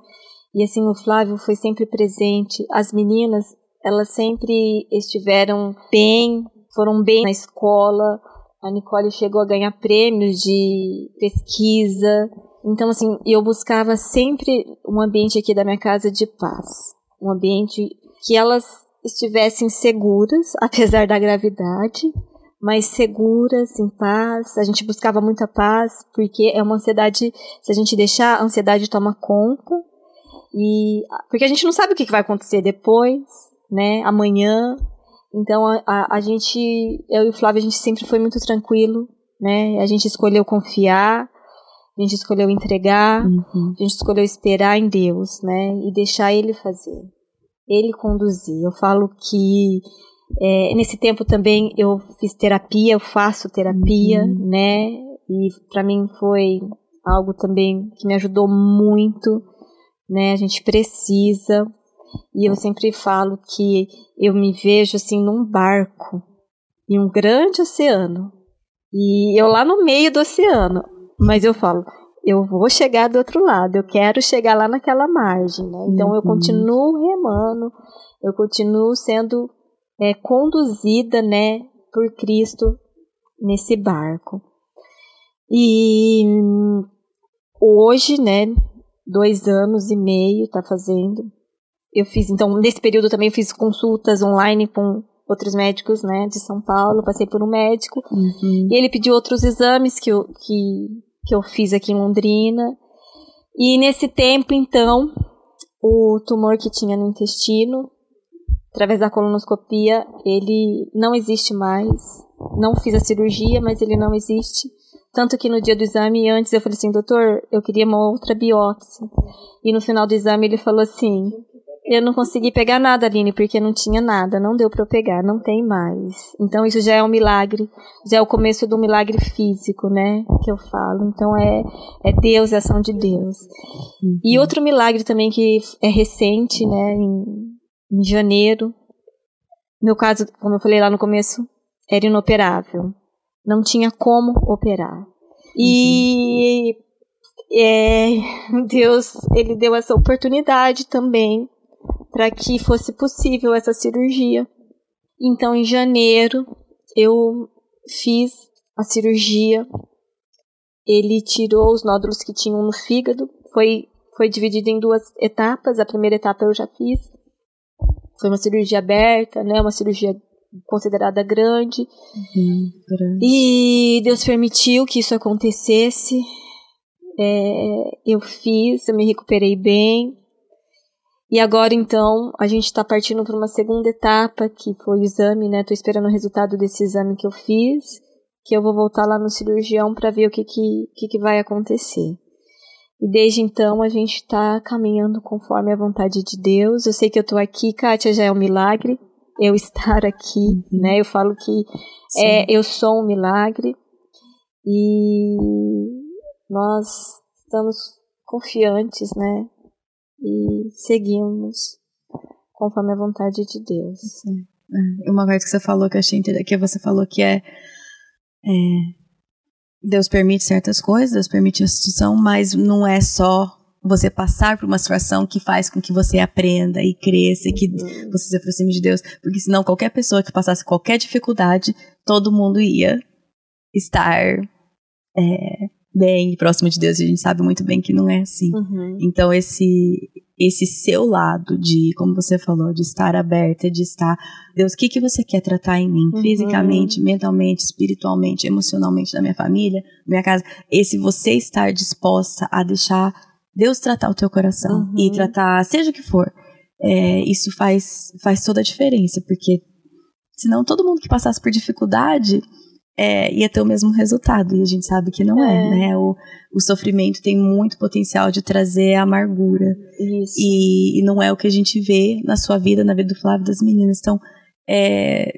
E assim, o Flávio foi sempre presente. As meninas, elas sempre estiveram bem, foram bem na escola, a Nicole chegou a ganhar prêmios de pesquisa. Então, assim, eu buscava sempre um ambiente aqui da minha casa de paz. Um ambiente que elas estivessem seguras, apesar da gravidade, mas seguras, em paz. A gente buscava muita paz, porque é uma ansiedade, se a gente deixar, a ansiedade toma conta. E porque a gente não sabe o que vai acontecer depois, né? Amanhã, então a, a, a, gente, eu e o Flávio, a gente sempre foi muito tranquilo, né? A gente escolheu confiar, a gente escolheu entregar, uhum. a gente escolheu esperar em Deus, né? E deixar Ele fazer, Ele conduzir. Eu falo que é, nesse tempo também eu fiz terapia, eu faço terapia, uhum. né? E para mim foi algo também que me ajudou muito, né? A gente precisa e eu sempre falo que eu me vejo assim num barco em um grande oceano. E eu lá no meio do oceano. Mas eu falo, eu vou chegar do outro lado, eu quero chegar lá naquela margem, né? Então uhum. eu continuo remando, eu continuo sendo é, conduzida, né, por Cristo nesse barco. E hoje, né, dois anos e meio tá fazendo, eu fiz, então, nesse período também eu fiz consultas online com outros médicos, né, de São Paulo, passei por um médico, uhum. e ele pediu outros exames que eu, que, que eu fiz aqui em Londrina, e nesse tempo, então, o tumor que tinha no intestino, através da colonoscopia, ele não existe mais, não fiz a cirurgia, mas ele não existe. Tanto que no dia do exame, antes eu falei assim, doutor, eu queria uma outra biópsia. E no final do exame ele falou assim, eu não consegui pegar nada, Aline, porque não tinha nada, não deu para eu pegar, não tem mais. Então isso já é um milagre, já é o começo do milagre físico, né, que eu falo. Então é, é Deus, é ação de Deus. Uhum. E outro milagre também que é recente, né, em, em janeiro, meu caso, como eu falei lá no começo, era inoperável. Não tinha como operar. E uhum. é, Deus, ele deu essa oportunidade também para que fosse possível essa cirurgia. Então, em janeiro, eu fiz a cirurgia. Ele tirou os nódulos que tinham no fígado. Foi, foi dividido em duas etapas. A primeira etapa eu já fiz. Foi uma cirurgia aberta, né? Uma cirurgia considerada grande. Uhum, grande. E Deus permitiu que isso acontecesse. É, eu fiz, eu me recuperei bem. E agora, então, a gente está partindo para uma segunda etapa, que foi o exame, né? Estou esperando o resultado desse exame que eu fiz, que eu vou voltar lá no cirurgião para ver o que, que, que, que vai acontecer. E desde então a gente está caminhando conforme a vontade de Deus. Eu sei que eu estou aqui, Kátia, já é um milagre eu estar aqui, uhum. né? Eu falo que é, eu sou um milagre e nós estamos confiantes, né? E seguimos conforme a vontade de Deus. Sim. É. Uma coisa que você falou que eu achei interessante, que você falou que é, é, Deus permite certas coisas, Deus permite a situação, mas não é só você passar por uma situação que faz com que você aprenda e cresça e que uhum. você se aproxime de Deus, porque senão qualquer pessoa que passasse qualquer dificuldade, todo mundo ia estar é, bem próximo de Deus, e a gente sabe muito bem que não é assim. Uhum. Então esse esse seu lado de, como você falou, de estar aberta, de estar, Deus, o que que você quer tratar em mim, uhum. fisicamente, mentalmente, espiritualmente, emocionalmente, na minha família, na minha casa, esse você estar disposta a deixar Deus tratar o teu coração uhum. e tratar, seja o que for, é, isso faz faz toda a diferença, porque senão todo mundo que passasse por dificuldade é, ia ter o mesmo resultado. E a gente sabe que não é, é né? O, o sofrimento tem muito potencial de trazer amargura. Isso. E, e, não é o que a gente vê na sua vida, na vida do Flávio das meninas. Então, é,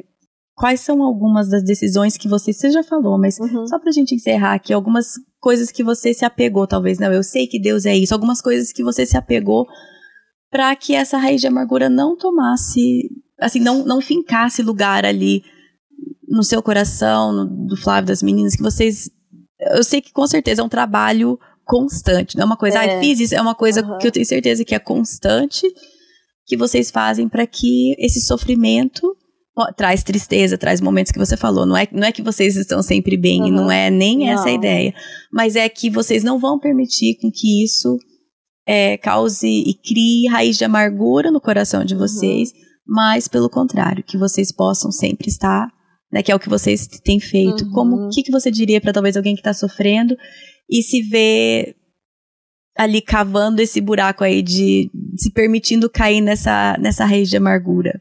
quais são algumas das decisões que você, você já falou, mas uhum. só pra gente encerrar aqui, algumas coisas que você se apegou, talvez, não, eu sei que Deus é isso, algumas coisas que você se apegou para que essa raiz de amargura não tomasse, assim, não, não fincasse lugar ali no seu coração, no, do Flávio, das meninas, que vocês. Eu sei que com certeza é um trabalho constante, não é uma coisa, é. ah, fiz isso, é uma coisa uhum. que eu tenho certeza que é constante, que vocês fazem para que esse sofrimento traz tristeza, traz momentos que você falou. Não é, não é que vocês estão sempre bem, uhum. não é nem não. essa a ideia. Mas é que vocês não vão permitir com que isso é, cause e crie raiz de amargura no coração de vocês, uhum. mas pelo contrário, que vocês possam sempre estar né, que é o que vocês têm feito. Uhum. Como o que, que você diria para talvez alguém que está sofrendo e se vê ali cavando esse buraco aí de se permitindo cair nessa nessa raiz de amargura?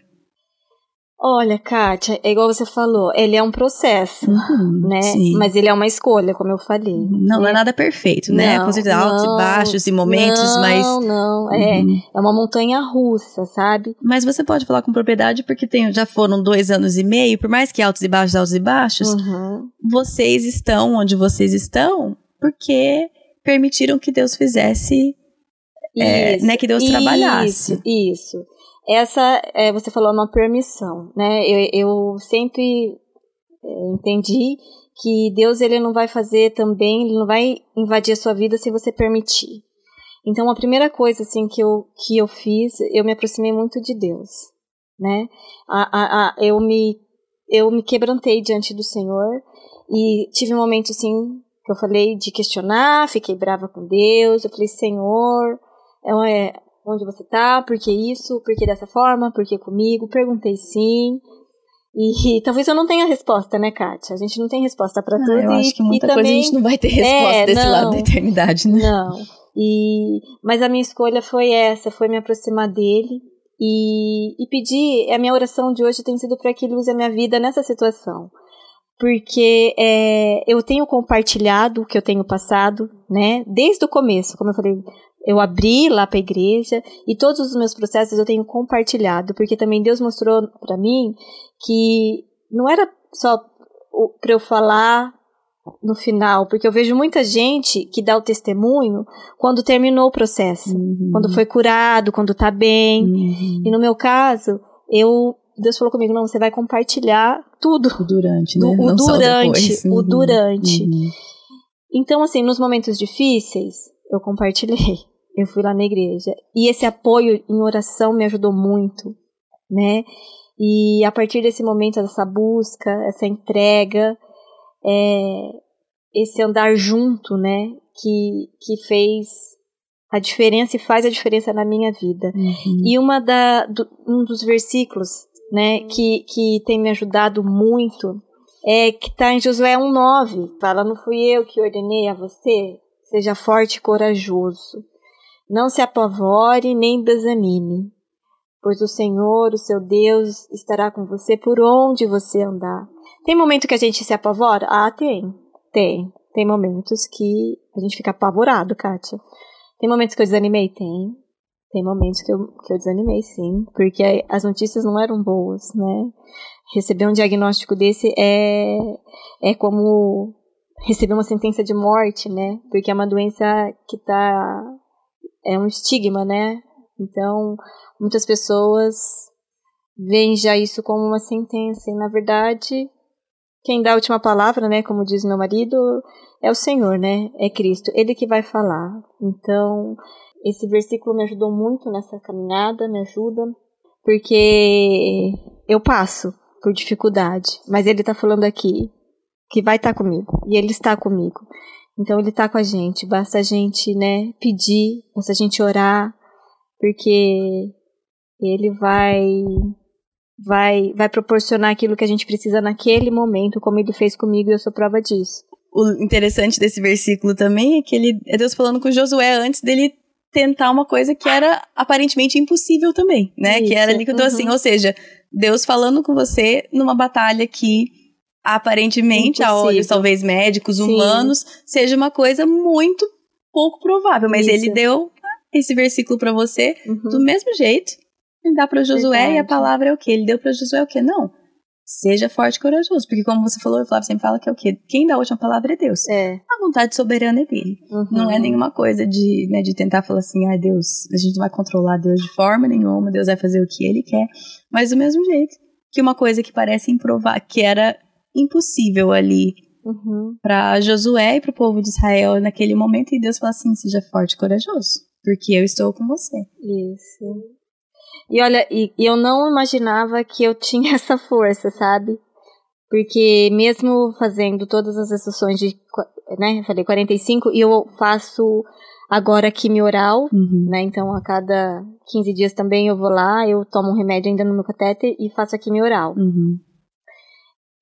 Olha, Kátia, é igual você falou, ele é um processo, uhum, né? Sim. Mas ele é uma escolha, como eu falei. Não, né? não é nada perfeito, né? Não, Com certeza, altos e baixos e momentos, não, mas. Não, não, é, uhum. é uma montanha russa, sabe? Mas você pode falar com propriedade porque tem, já foram dois anos e meio, por mais que altos e baixos, altos e baixos, uhum. vocês estão onde vocês estão porque permitiram que Deus fizesse, é, né? Que Deus isso, trabalhasse. Isso, isso essa, é, você falou, é uma permissão, né? Eu, eu sempre é, entendi que Deus ele não vai fazer também, ele não vai invadir a sua vida se você permitir. Então, a primeira coisa assim que eu que eu fiz, eu me aproximei muito de Deus, né? A, a, a, eu me eu me quebrantei diante do Senhor e tive um momento assim que eu falei de questionar, fiquei brava com Deus, eu falei Senhor, é, é onde você tá, por que isso, por que dessa forma, por que comigo, perguntei sim. E, e, talvez eu não tenha resposta, né, Kátia? A gente não tem resposta para tudo. Eu acho que muita coisa também, a gente não vai ter resposta é, desse não, lado da eternidade, né? Não. E, mas a minha escolha foi essa, foi me aproximar dele e, e pedir, a minha oração de hoje tem sido para que ele use a minha vida nessa situação. porque é, eu tenho compartilhado o que eu tenho passado, né? Desde o começo, como eu falei, eu abri lá para a igreja e todos os meus processos eu tenho compartilhado, porque também Deus mostrou para mim que não era só para eu falar no final, porque eu vejo muita gente que dá o testemunho quando terminou o processo, uhum. quando foi curado, quando tá bem. Uhum. E no meu caso, eu Deus falou comigo, não, você vai compartilhar tudo. O durante, né? O, o durante, uhum. o durante. Uhum. Então, assim, nos momentos difíceis, eu compartilhei. Eu fui lá na igreja. E esse apoio em oração me ajudou muito, né? E a partir desse momento, dessa busca, essa entrega, é, esse andar junto, né? Que, que fez a diferença e faz a diferença na minha vida. Uhum. E uma da, do, um dos versículos, né, que, que tem me ajudado muito é que está em Josué 1,9. Fala, não fui eu que ordenei a você? Seja forte e corajoso. Não se apavore nem desanime, pois o Senhor, o seu Deus, estará com você por onde você andar. Tem momento que a gente se apavora? Ah, tem. Tem. Tem momentos que a gente fica apavorado, Kátia. Tem momentos que eu desanimei? Tem. Tem momentos que eu, que eu desanimei, sim. Porque as notícias não eram boas, né? Receber um diagnóstico desse é, é como receber uma sentença de morte, né? Porque é uma doença que tá é um estigma, né? Então, muitas pessoas veem já isso como uma sentença e na verdade, quem dá a última palavra, né, como diz meu marido, é o Senhor, né? É Cristo, ele que vai falar. Então, esse versículo me ajudou muito nessa caminhada, me ajuda, porque eu passo por dificuldade, mas ele está falando aqui que vai estar tá comigo, e ele está comigo. Então ele está com a gente, basta a gente, né, pedir, basta a gente orar, porque ele vai vai vai proporcionar aquilo que a gente precisa naquele momento, como ele fez comigo e eu sou prova disso. O interessante desse versículo também é que ele é Deus falando com Josué antes dele tentar uma coisa que era aparentemente impossível também, né? Isso, que era tô assim, uhum. assim, ou seja, Deus falando com você numa batalha que aparentemente, Impossível. a olhos talvez médicos, Sim. humanos, seja uma coisa muito pouco provável. Mas Isso. ele deu esse versículo para você uhum. do mesmo jeito. Ele dá para Josué Verdade. e a palavra é o que? Ele deu para Josué o que? Não. Seja forte e corajoso. Porque, como você falou, o Flávio sempre fala que é o quê? Quem dá a última palavra é Deus. É. A vontade soberana é dele. Uhum. Não é nenhuma coisa de, né, de tentar falar assim, ai ah, Deus, a gente não vai controlar Deus de forma nenhuma, Deus vai fazer o que ele quer. Mas do mesmo jeito que uma coisa que parece improvável, que era impossível ali uhum. para Josué e para o povo de Israel naquele momento. E Deus fala assim: seja forte e corajoso, porque eu estou com você. Isso. E olha, e, e eu não imaginava que eu tinha essa força, sabe? Porque mesmo fazendo todas as sessões de, né, eu falei 45, e eu faço agora quimio oral, uhum. né, então a cada 15 dias também eu vou lá, eu tomo um remédio ainda no meu catéter e faço a quimio oral. Uhum.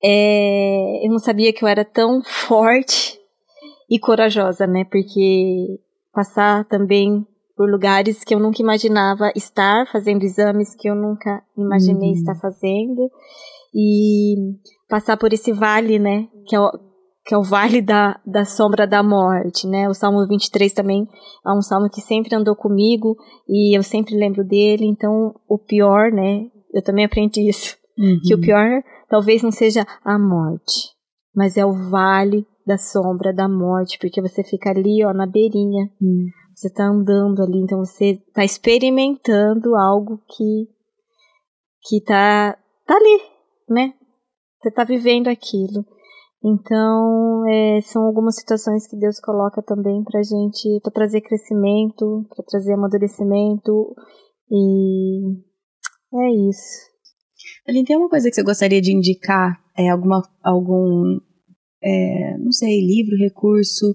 É, eu não sabia que eu era tão forte e corajosa, né? Porque passar também por lugares que eu nunca imaginava estar, fazendo exames que eu nunca imaginei uhum. estar fazendo, e passar por esse vale, né? Que é o, que é o vale da, da sombra da morte, né? O Salmo 23 também é um salmo que sempre andou comigo e eu sempre lembro dele, então o pior, né? Eu também aprendi isso, uhum. que o pior talvez não seja a morte, mas é o vale da sombra da morte, porque você fica ali, ó, na beirinha. Hum. Você está andando ali, então você está experimentando algo que que tá tá ali, né? Você está vivendo aquilo. Então, é, são algumas situações que Deus coloca também pra gente, para trazer crescimento, para trazer amadurecimento, e é isso. Aline, tem alguma coisa que você gostaria de indicar? É, alguma, algum, é, não sei, livro, recurso,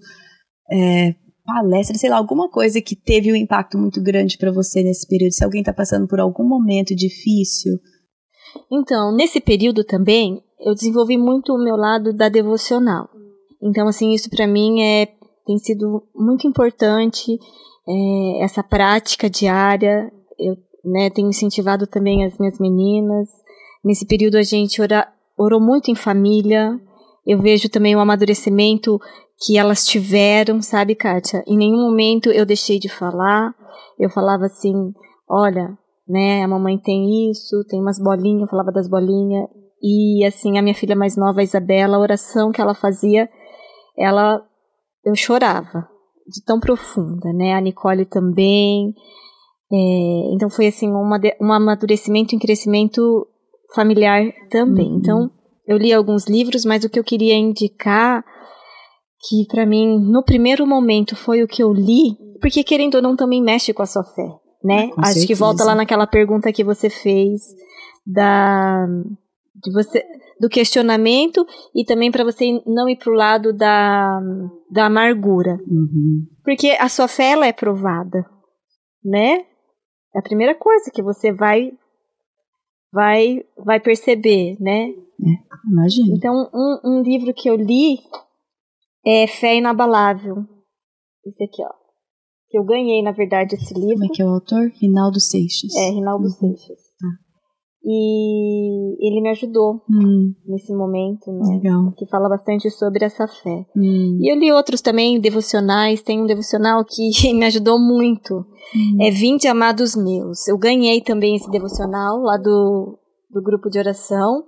é, palestra, sei lá, alguma coisa que teve um impacto muito grande para você nesse período? Se alguém está passando por algum momento difícil? Então, nesse período também, eu desenvolvi muito o meu lado da devocional. Então, assim, isso para mim é, tem sido muito importante, é, essa prática diária. Eu né, tenho incentivado também as minhas meninas Nesse período a gente ora, orou muito em família. eu vejo também o amadurecimento que elas tiveram, sabe, Kátia? Em nenhum momento eu deixei de falar. Eu falava assim, olha, né, a mamãe tem isso, tem umas bolinhas, eu falava das bolinhas. E assim, a minha filha mais nova, a Isabela, a oração que ela fazia, ela eu chorava de tão profunda, né? A Nicole também. É, então foi assim uma, um amadurecimento em crescimento familiar também. Uhum. Então eu li alguns livros, mas o que eu queria indicar que para mim no primeiro momento foi o que eu li, porque querendo ou não também mexe com a sua fé, né? Com Acho certeza. que volta lá naquela pergunta que você fez da de você do questionamento e também para você não ir para o lado da, da amargura. Uhum. Porque a sua fé ela é provada, né? É a primeira coisa que você vai vai vai perceber, né? É, imagina. Então, um, um livro que eu li é Fé Inabalável. Esse aqui, ó. Que eu ganhei, na verdade, esse livro. Como é que é o autor? Rinaldo Seixas. É, Rinaldo uhum. Seixas. E ele me ajudou hum. nesse momento, né? Legal. Que fala bastante sobre essa fé. Hum. E eu li outros também, devocionais. Tem um devocional que me ajudou muito. Hum. É Vinte Amados Meus. Eu ganhei também esse devocional lá do, do grupo de oração.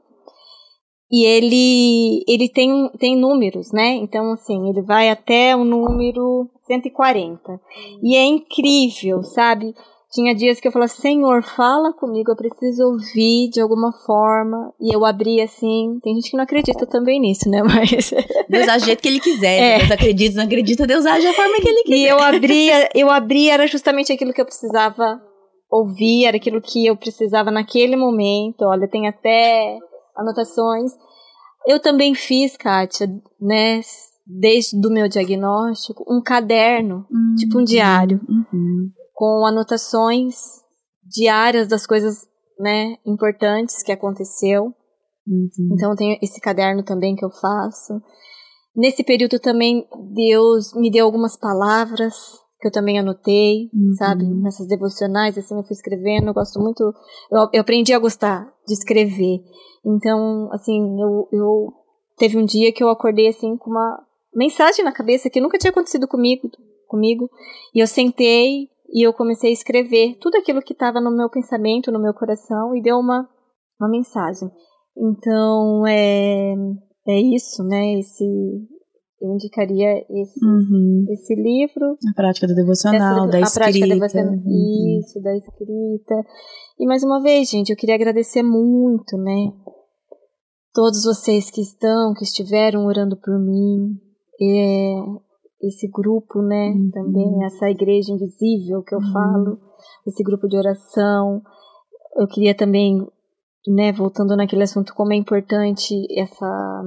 E ele, ele tem, tem números, né? Então, assim, ele vai até o número 140. E é incrível, sabe? Tinha dias que eu falava, Senhor, fala comigo, eu preciso ouvir de alguma forma. E eu abri assim. Tem gente que não acredita também nisso, né? Mas. Deus age do jeito que ele quiser. É. Deus acredita, não acredita, Deus age da forma que ele quiser. E eu abria, eu abria, era justamente aquilo que eu precisava ouvir, era aquilo que eu precisava naquele momento. Olha, tem até anotações. Eu também fiz, Kátia, né? Desde o meu diagnóstico, um caderno, uhum. tipo um diário. Uhum com anotações diárias das coisas né, importantes que aconteceu. Uhum. Então tem esse caderno também que eu faço. Nesse período também Deus me deu algumas palavras que eu também anotei, uhum. sabe? Nessas devocionais, assim, eu fui escrevendo, eu gosto muito, eu, eu, aprendi a gostar de escrever. Então, assim, eu, eu teve um dia que eu acordei assim com uma mensagem na cabeça que nunca tinha acontecido comigo, comigo, e eu sentei e eu comecei a escrever tudo aquilo que estava no meu pensamento, no meu coração, e deu uma, uma mensagem. Então, é, é isso, né? Esse, eu indicaria esse, uhum. esse livro. A prática do devocional, da escrita. A prática devocional, uhum. isso, da escrita. E mais uma vez, gente, eu queria agradecer muito, né? Todos vocês que estão, que estiveram orando por mim. É, esse grupo, né? Uhum. Também essa igreja invisível que eu uhum. falo, esse grupo de oração. Eu queria também, né, voltando naquele assunto, como é importante essa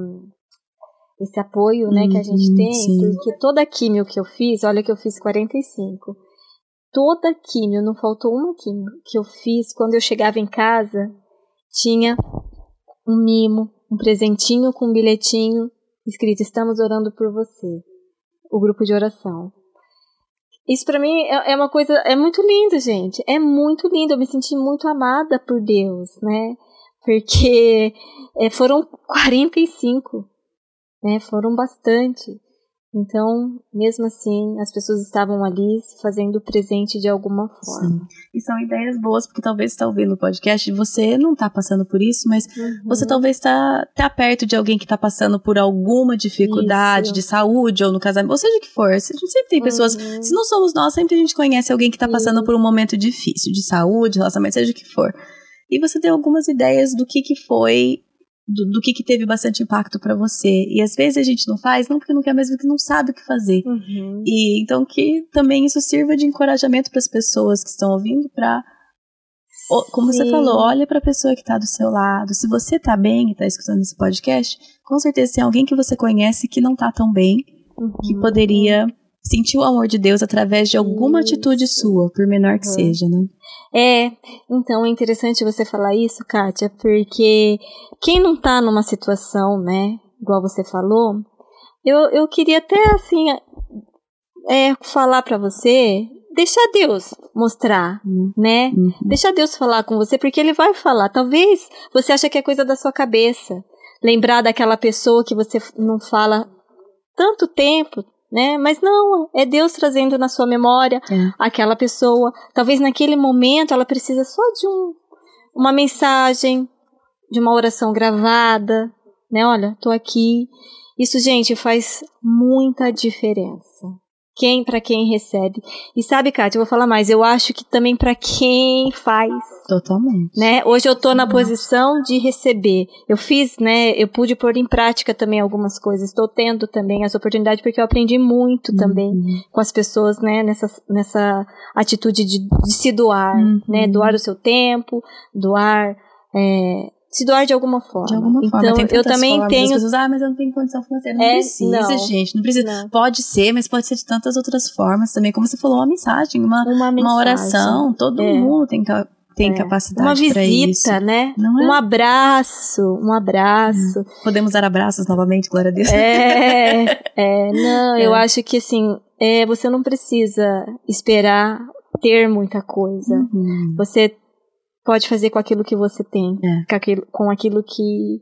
esse apoio, né, que a gente uhum, tem, sim. porque toda a químio que eu fiz, olha que eu fiz 45. Toda químio, não faltou uma químio que eu fiz quando eu chegava em casa, tinha um mimo, um presentinho com um bilhetinho escrito: "Estamos orando por você" o grupo de oração. Isso para mim é, é, uma coisa, é muito lindo, gente. É muito lindo. Eu me senti muito amada por Deus, né? Porque é, foram 45, né? Foram bastante. Então, mesmo assim, as pessoas estavam ali fazendo presente de alguma forma. Sim. E são ideias boas, porque talvez você está ouvindo o podcast e você não está passando por isso, mas uhum. você talvez está tá perto de alguém que está passando por alguma dificuldade isso. de saúde ou no casamento, ou seja o que for. A gente sempre tem pessoas, uhum. se não somos nós, sempre a gente conhece alguém que está passando por um momento difícil de saúde, relacionamento, seja o que for. E você tem algumas ideias do que, que foi do, do que, que teve bastante impacto para você. E às vezes a gente não faz, não porque não quer, mas porque não sabe o que fazer. Uhum. E então que também isso sirva de encorajamento para as pessoas que estão ouvindo para como Sim. você falou, olha para a pessoa que está do seu lado. Se você está bem e está escutando esse podcast, com certeza tem alguém que você conhece que não está tão bem, uhum. que poderia sentir o amor de Deus através de alguma isso. atitude sua, por menor que uhum. seja, né? É, então é interessante você falar isso, Kátia, porque quem não tá numa situação, né, igual você falou, eu, eu queria até, assim, é, falar para você, deixar Deus mostrar, uhum. né? Uhum. Deixar Deus falar com você, porque Ele vai falar. Talvez você ache que é coisa da sua cabeça. lembrar daquela pessoa que você não fala tanto tempo, né? Mas não, é Deus trazendo na sua memória é. aquela pessoa. Talvez naquele momento ela precisa só de um, uma mensagem, de uma oração gravada, né? Olha, tô aqui. Isso, gente, faz muita diferença quem para quem recebe. E sabe, Kátia, eu vou falar mais, eu acho que também para quem faz. Totalmente. Né? Hoje eu tô na posição de receber. Eu fiz, né, eu pude pôr em prática também algumas coisas. Estou tendo também as oportunidades porque eu aprendi muito uhum. também com as pessoas, né, nessa, nessa atitude de, de se doar, uhum. né, doar o seu tempo, doar é, se doar de alguma forma. De alguma então, forma. eu também formas. tenho. Pessoas, ah, mas eu não tenho condição financeira. Não é, precisa, não, gente. Não precisa. Não. Pode ser, mas pode ser de tantas outras formas também. Como você falou, uma mensagem, uma, uma, mensagem. uma oração. Todo é. mundo tem, tem é. capacidade. Uma visita, né? Não é? Um abraço. Um abraço. Hum. Podemos dar abraços novamente, glória a Deus. É, é não, eu é. acho que assim, é, você não precisa esperar ter muita coisa. Uhum. Você pode fazer com aquilo que você tem, é. com, aquilo, com aquilo que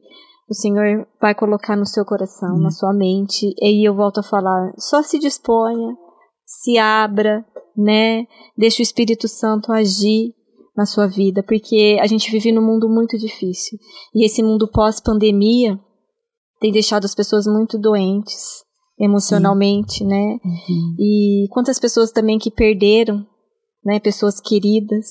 o Senhor vai colocar no seu coração, uhum. na sua mente. E aí eu volto a falar, só se disponha, se abra, né? Deixa o Espírito Santo agir na sua vida, porque a gente vive num mundo muito difícil. E esse mundo pós-pandemia tem deixado as pessoas muito doentes emocionalmente, Sim. né? Uhum. E quantas pessoas também que perderam, né, pessoas queridas,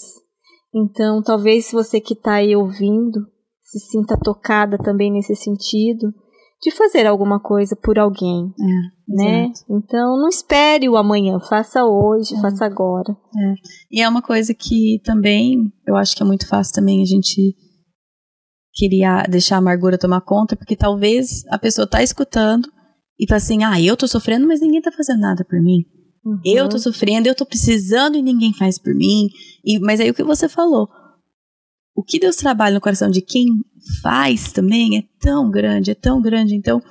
então, talvez você que está aí ouvindo se sinta tocada também nesse sentido de fazer alguma coisa por alguém, é, né? Então, não espere o amanhã, faça hoje, é. faça agora. É. E é uma coisa que também, eu acho que é muito fácil também a gente queria deixar a amargura tomar conta, porque talvez a pessoa está escutando e tá assim, ah, eu tô sofrendo, mas ninguém tá fazendo nada por mim. Uhum. Eu tô sofrendo, eu tô precisando e ninguém faz por mim. E, mas aí o que você falou, o que Deus trabalha no coração de quem faz também é tão grande, é tão grande. Então,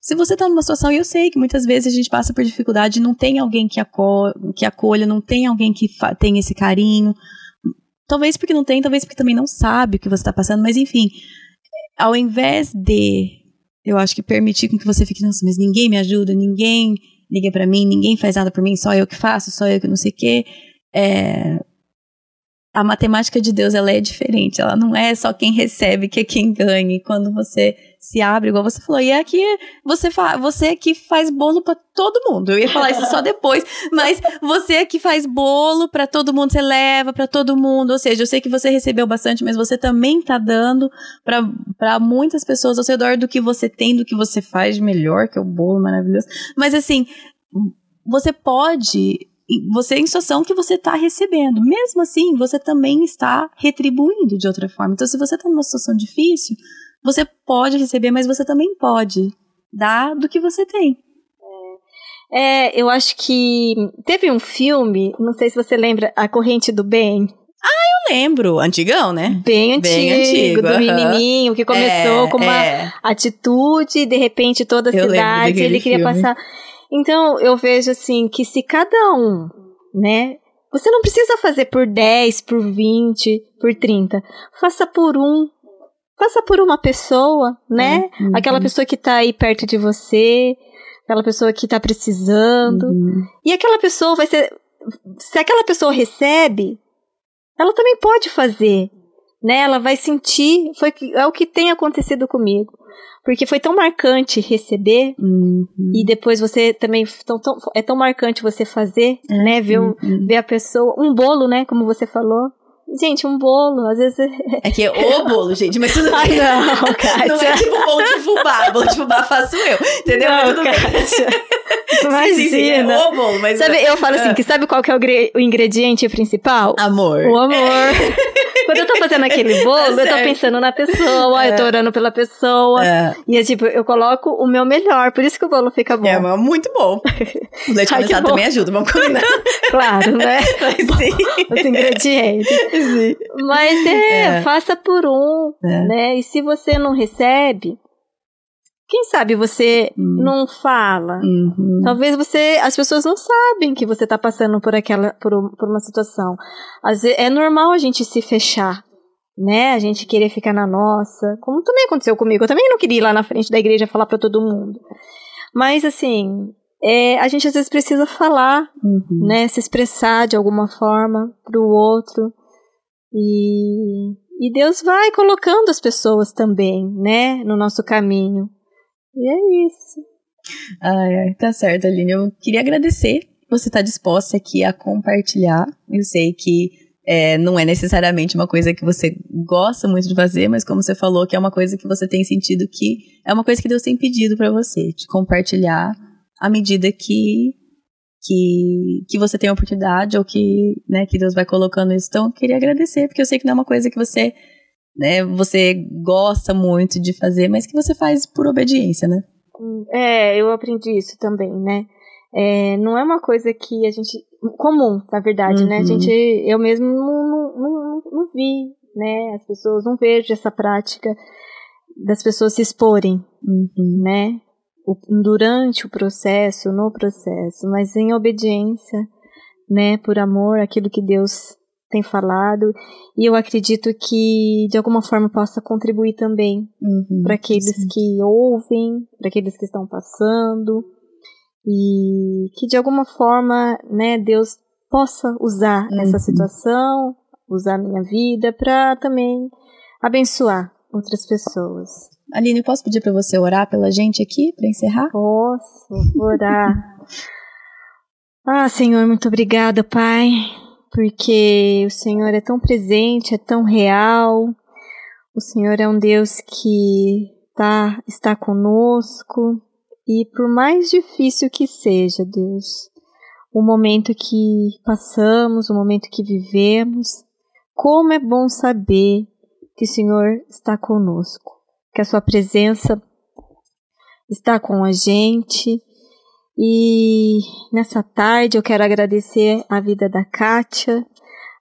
se você está numa situação, e eu sei que muitas vezes a gente passa por dificuldade, não tem alguém que, aco que acolha, não tem alguém que tem esse carinho. Talvez porque não tem, talvez porque também não sabe o que você está passando, mas enfim, ao invés de, eu acho que permitir com que você fique, nossa, mas ninguém me ajuda, ninguém liga para mim, ninguém faz nada por mim, só eu que faço, só eu que não sei o quê. É, a matemática de Deus ela é diferente, ela não é só quem recebe que é quem ganha. E quando você se abre, igual você falou, e é que você, fa você que faz bolo para todo mundo. Eu ia falar isso só depois, mas você que faz bolo para todo mundo, você leva para todo mundo. Ou seja, eu sei que você recebeu bastante, mas você também tá dando para muitas pessoas ao seu redor do que você tem, do que você faz melhor, que é o bolo maravilhoso. Mas assim, você pode você é em situação que você está recebendo. Mesmo assim, você também está retribuindo de outra forma. Então, se você está numa situação difícil, você pode receber, mas você também pode dar do que você tem. É, eu acho que teve um filme, não sei se você lembra, A Corrente do Bem. Ah, eu lembro. Antigão, né? Bem antigo. Bem antigo do uhum. menininho que começou é, com uma é. atitude e de repente toda a eu cidade ele queria filme. passar então eu vejo assim que se cada um, né? Você não precisa fazer por 10, por 20, por 30. Faça por um. Faça por uma pessoa, né? Uhum. Aquela pessoa que tá aí perto de você, aquela pessoa que tá precisando. Uhum. E aquela pessoa vai ser. Se aquela pessoa recebe, ela também pode fazer. Né? Ela vai sentir. Foi, é o que tem acontecido comigo. Porque foi tão marcante receber uhum. e depois você também tão, tão, é tão marcante você fazer, é. né? Ver, uhum. ver a pessoa, um bolo, né? Como você falou. Gente, um bolo, às vezes. É que é o bolo, gente, mas tudo Ai, não, Kátia. Não é tipo bolo de fubá. Bolo de fubá faço eu. Entendeu? Não, tudo Kátia. Imagina. Sim, sim, sim, é o bolo, mas. Sabe, eu falo assim, ah. que sabe qual que é o, ingrediente principal? Amor. O amor. Quando eu tô fazendo aquele bolo, é eu tô pensando na pessoa, é. eu tô orando pela pessoa. É. E é tipo, eu coloco o meu melhor, por isso que o bolo fica bom. É, muito bom. O leite Ai, condensado também ajuda, vamos combinar. claro, né? Mas, sim. Os ingredientes. Sim. Mas é, é, faça por um, é. né? E se você não recebe, quem sabe você hum. não fala? Uhum. Talvez você, as pessoas não sabem que você está passando por aquela, por, por uma situação. Às vezes, é normal a gente se fechar, né? A gente querer ficar na nossa, como também aconteceu comigo. Eu também não queria ir lá na frente da igreja falar para todo mundo. Mas assim, é, a gente às vezes precisa falar, uhum. né? Se expressar de alguma forma para o outro. E, e Deus vai colocando as pessoas também, né? No nosso caminho. E é isso. Ai, ai, tá certo, Aline. Eu queria agradecer você estar tá disposta aqui a compartilhar. Eu sei que é, não é necessariamente uma coisa que você gosta muito de fazer, mas como você falou, que é uma coisa que você tem sentido que é uma coisa que Deus tem pedido para você, de compartilhar à medida que que, que você tem a oportunidade ou que, né, que Deus vai colocando isso. Então, eu queria agradecer, porque eu sei que não é uma coisa que você, né, você gosta muito de fazer, mas que você faz por obediência, né? É, eu aprendi isso também, né? É, não é uma coisa que a gente. comum, na verdade, uhum. né? A uhum. gente. Eu mesmo não, não, não, não vi, né? As pessoas. Não vejo essa prática das pessoas se exporem, uhum. né? Durante o processo, no processo, mas em obediência, né? Por amor àquilo que Deus tem falado. E eu acredito que de alguma forma possa contribuir também uhum, para aqueles sim. que ouvem, para aqueles que estão passando e que de alguma forma, né, Deus possa usar uhum. essa situação, usar a minha vida para também abençoar outras pessoas. Aline, posso pedir para você orar pela gente aqui para encerrar? Posso orar. ah, Senhor, muito obrigada, Pai, porque o Senhor é tão presente, é tão real. O Senhor é um Deus que tá, está conosco, e por mais difícil que seja, Deus, o momento que passamos, o momento que vivemos, como é bom saber que o Senhor está conosco, que a Sua presença está com a gente. E nessa tarde eu quero agradecer a vida da Kátia,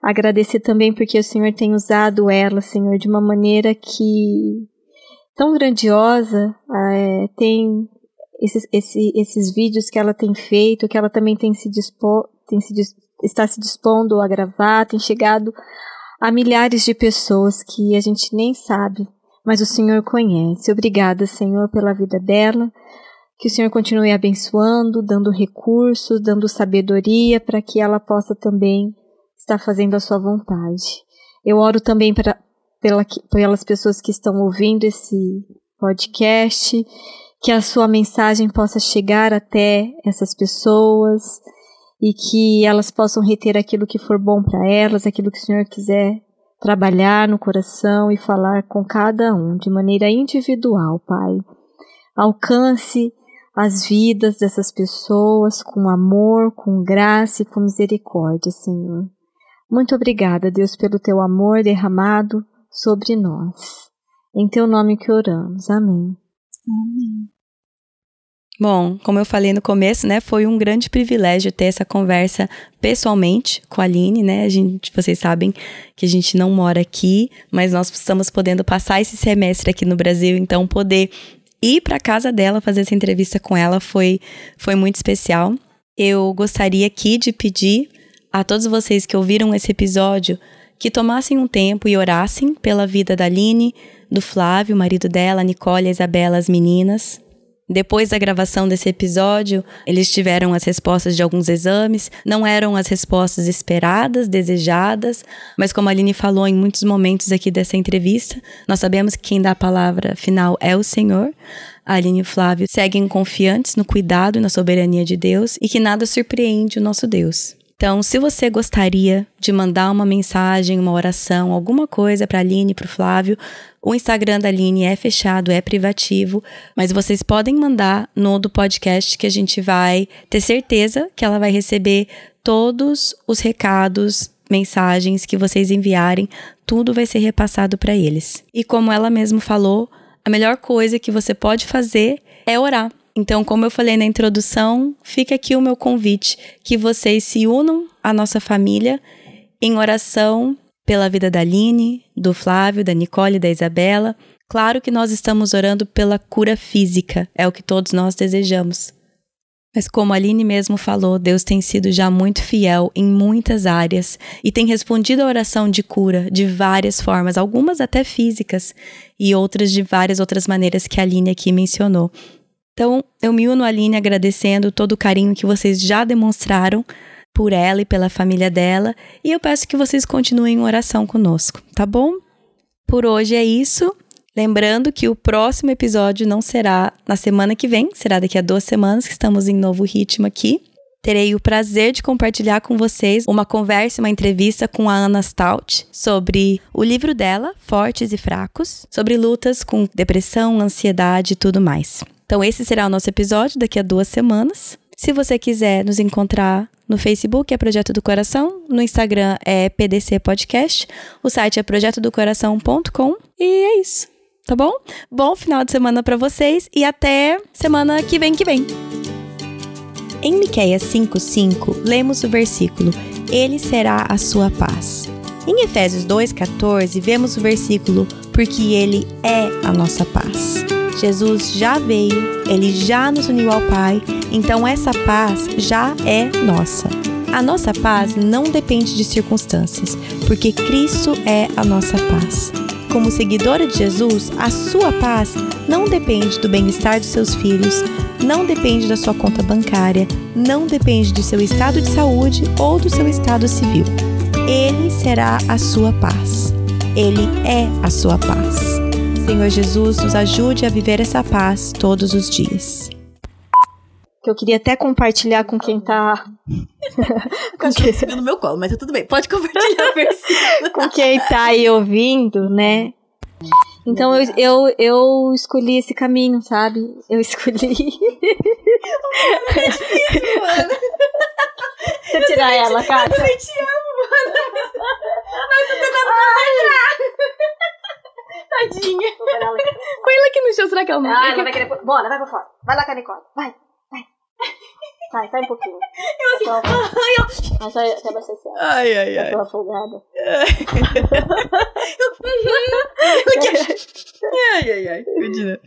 agradecer também porque o Senhor tem usado ela, Senhor, de uma maneira que tão grandiosa, é, tem esses, esse, esses vídeos que ela tem feito, que ela também tem se, dispo, tem se está se dispondo a gravar, tem chegado a milhares de pessoas que a gente nem sabe, mas o Senhor conhece. Obrigada, Senhor, pela vida dela. Que o Senhor continue abençoando, dando recursos, dando sabedoria para que ela possa também estar fazendo a sua vontade. Eu oro também para, pela, pelas pessoas que estão ouvindo esse podcast que a sua mensagem possa chegar até essas pessoas e que elas possam reter aquilo que for bom para elas, aquilo que o Senhor quiser trabalhar no coração e falar com cada um de maneira individual, Pai. Alcance as vidas dessas pessoas com amor, com graça e com misericórdia, Senhor. Muito obrigada, Deus, pelo teu amor derramado sobre nós. Em teu nome que oramos. Amém. Amém. Bom, como eu falei no começo, né, foi um grande privilégio ter essa conversa pessoalmente com a Aline, né? A gente, vocês sabem que a gente não mora aqui, mas nós estamos podendo passar esse semestre aqui no Brasil, então poder ir para casa dela fazer essa entrevista com ela foi foi muito especial. Eu gostaria aqui de pedir a todos vocês que ouviram esse episódio que tomassem um tempo e orassem pela vida da Aline, do Flávio, marido dela, Nicole, a Isabela, as meninas. Depois da gravação desse episódio, eles tiveram as respostas de alguns exames, não eram as respostas esperadas, desejadas, mas como a Aline falou em muitos momentos aqui dessa entrevista, nós sabemos que quem dá a palavra final é o Senhor. A Aline e Flávio seguem confiantes no cuidado e na soberania de Deus e que nada surpreende o nosso Deus. Então, se você gostaria de mandar uma mensagem, uma oração, alguma coisa para a Aline para o Flávio, o Instagram da Aline é fechado, é privativo, mas vocês podem mandar no do podcast que a gente vai ter certeza que ela vai receber todos os recados, mensagens que vocês enviarem, tudo vai ser repassado para eles. E como ela mesma falou, a melhor coisa que você pode fazer é orar. Então, como eu falei na introdução, fica aqui o meu convite que vocês se unam à nossa família em oração pela vida da Aline, do Flávio, da Nicole, da Isabela. Claro que nós estamos orando pela cura física, é o que todos nós desejamos. Mas como a Aline mesmo falou, Deus tem sido já muito fiel em muitas áreas e tem respondido a oração de cura de várias formas, algumas até físicas e outras de várias outras maneiras que a Aline aqui mencionou. Então, eu me uno a Aline agradecendo todo o carinho que vocês já demonstraram por ela e pela família dela, e eu peço que vocês continuem em oração conosco, tá bom? Por hoje é isso. Lembrando que o próximo episódio não será na semana que vem, será daqui a duas semanas, que estamos em novo ritmo aqui. Terei o prazer de compartilhar com vocês uma conversa, uma entrevista com a Ana Stout sobre o livro dela, Fortes e Fracos, sobre lutas com depressão, ansiedade e tudo mais. Então, esse será o nosso episódio daqui a duas semanas. Se você quiser nos encontrar no Facebook é Projeto do Coração, no Instagram é PDC Podcast, o site é projetodocoração.com e é isso tá bom? Bom final de semana para vocês e até semana que vem que vem. Em Miqueias 5:5, lemos o versículo: Ele será a sua paz. Em Efésios 2:14, vemos o versículo: Porque ele é a nossa paz. Jesus já veio, ele já nos uniu ao Pai, então essa paz já é nossa. A nossa paz não depende de circunstâncias, porque Cristo é a nossa paz como seguidora de Jesus, a sua paz não depende do bem-estar dos seus filhos, não depende da sua conta bancária, não depende do seu estado de saúde ou do seu estado civil. Ele será a sua paz. Ele é a sua paz. Senhor Jesus, nos ajude a viver essa paz todos os dias. Que eu queria até compartilhar com quem tá. com quem... no meu colo, mas tudo bem. Pode compartilhar a versículo. com quem tá aí ouvindo, né? Então eu, eu, eu escolhi esse caminho, sabe? Eu escolhi. é difícil, mano. Deixa eu tirar ela, cara. Eu te amo, Mas tô tentando concentrar. Tadinha. Põe ela aqui no chão, será que ela não Ah, ela vai querer. Bora, vai pra fora. Vai lá com a Nicole. Vai. Sai, sai um pouquinho. Eu assim, ai, eu... Mas sai até abastecer. Ai, ai, ai. Eu tô afogada. ai, ai, ai. Imagina.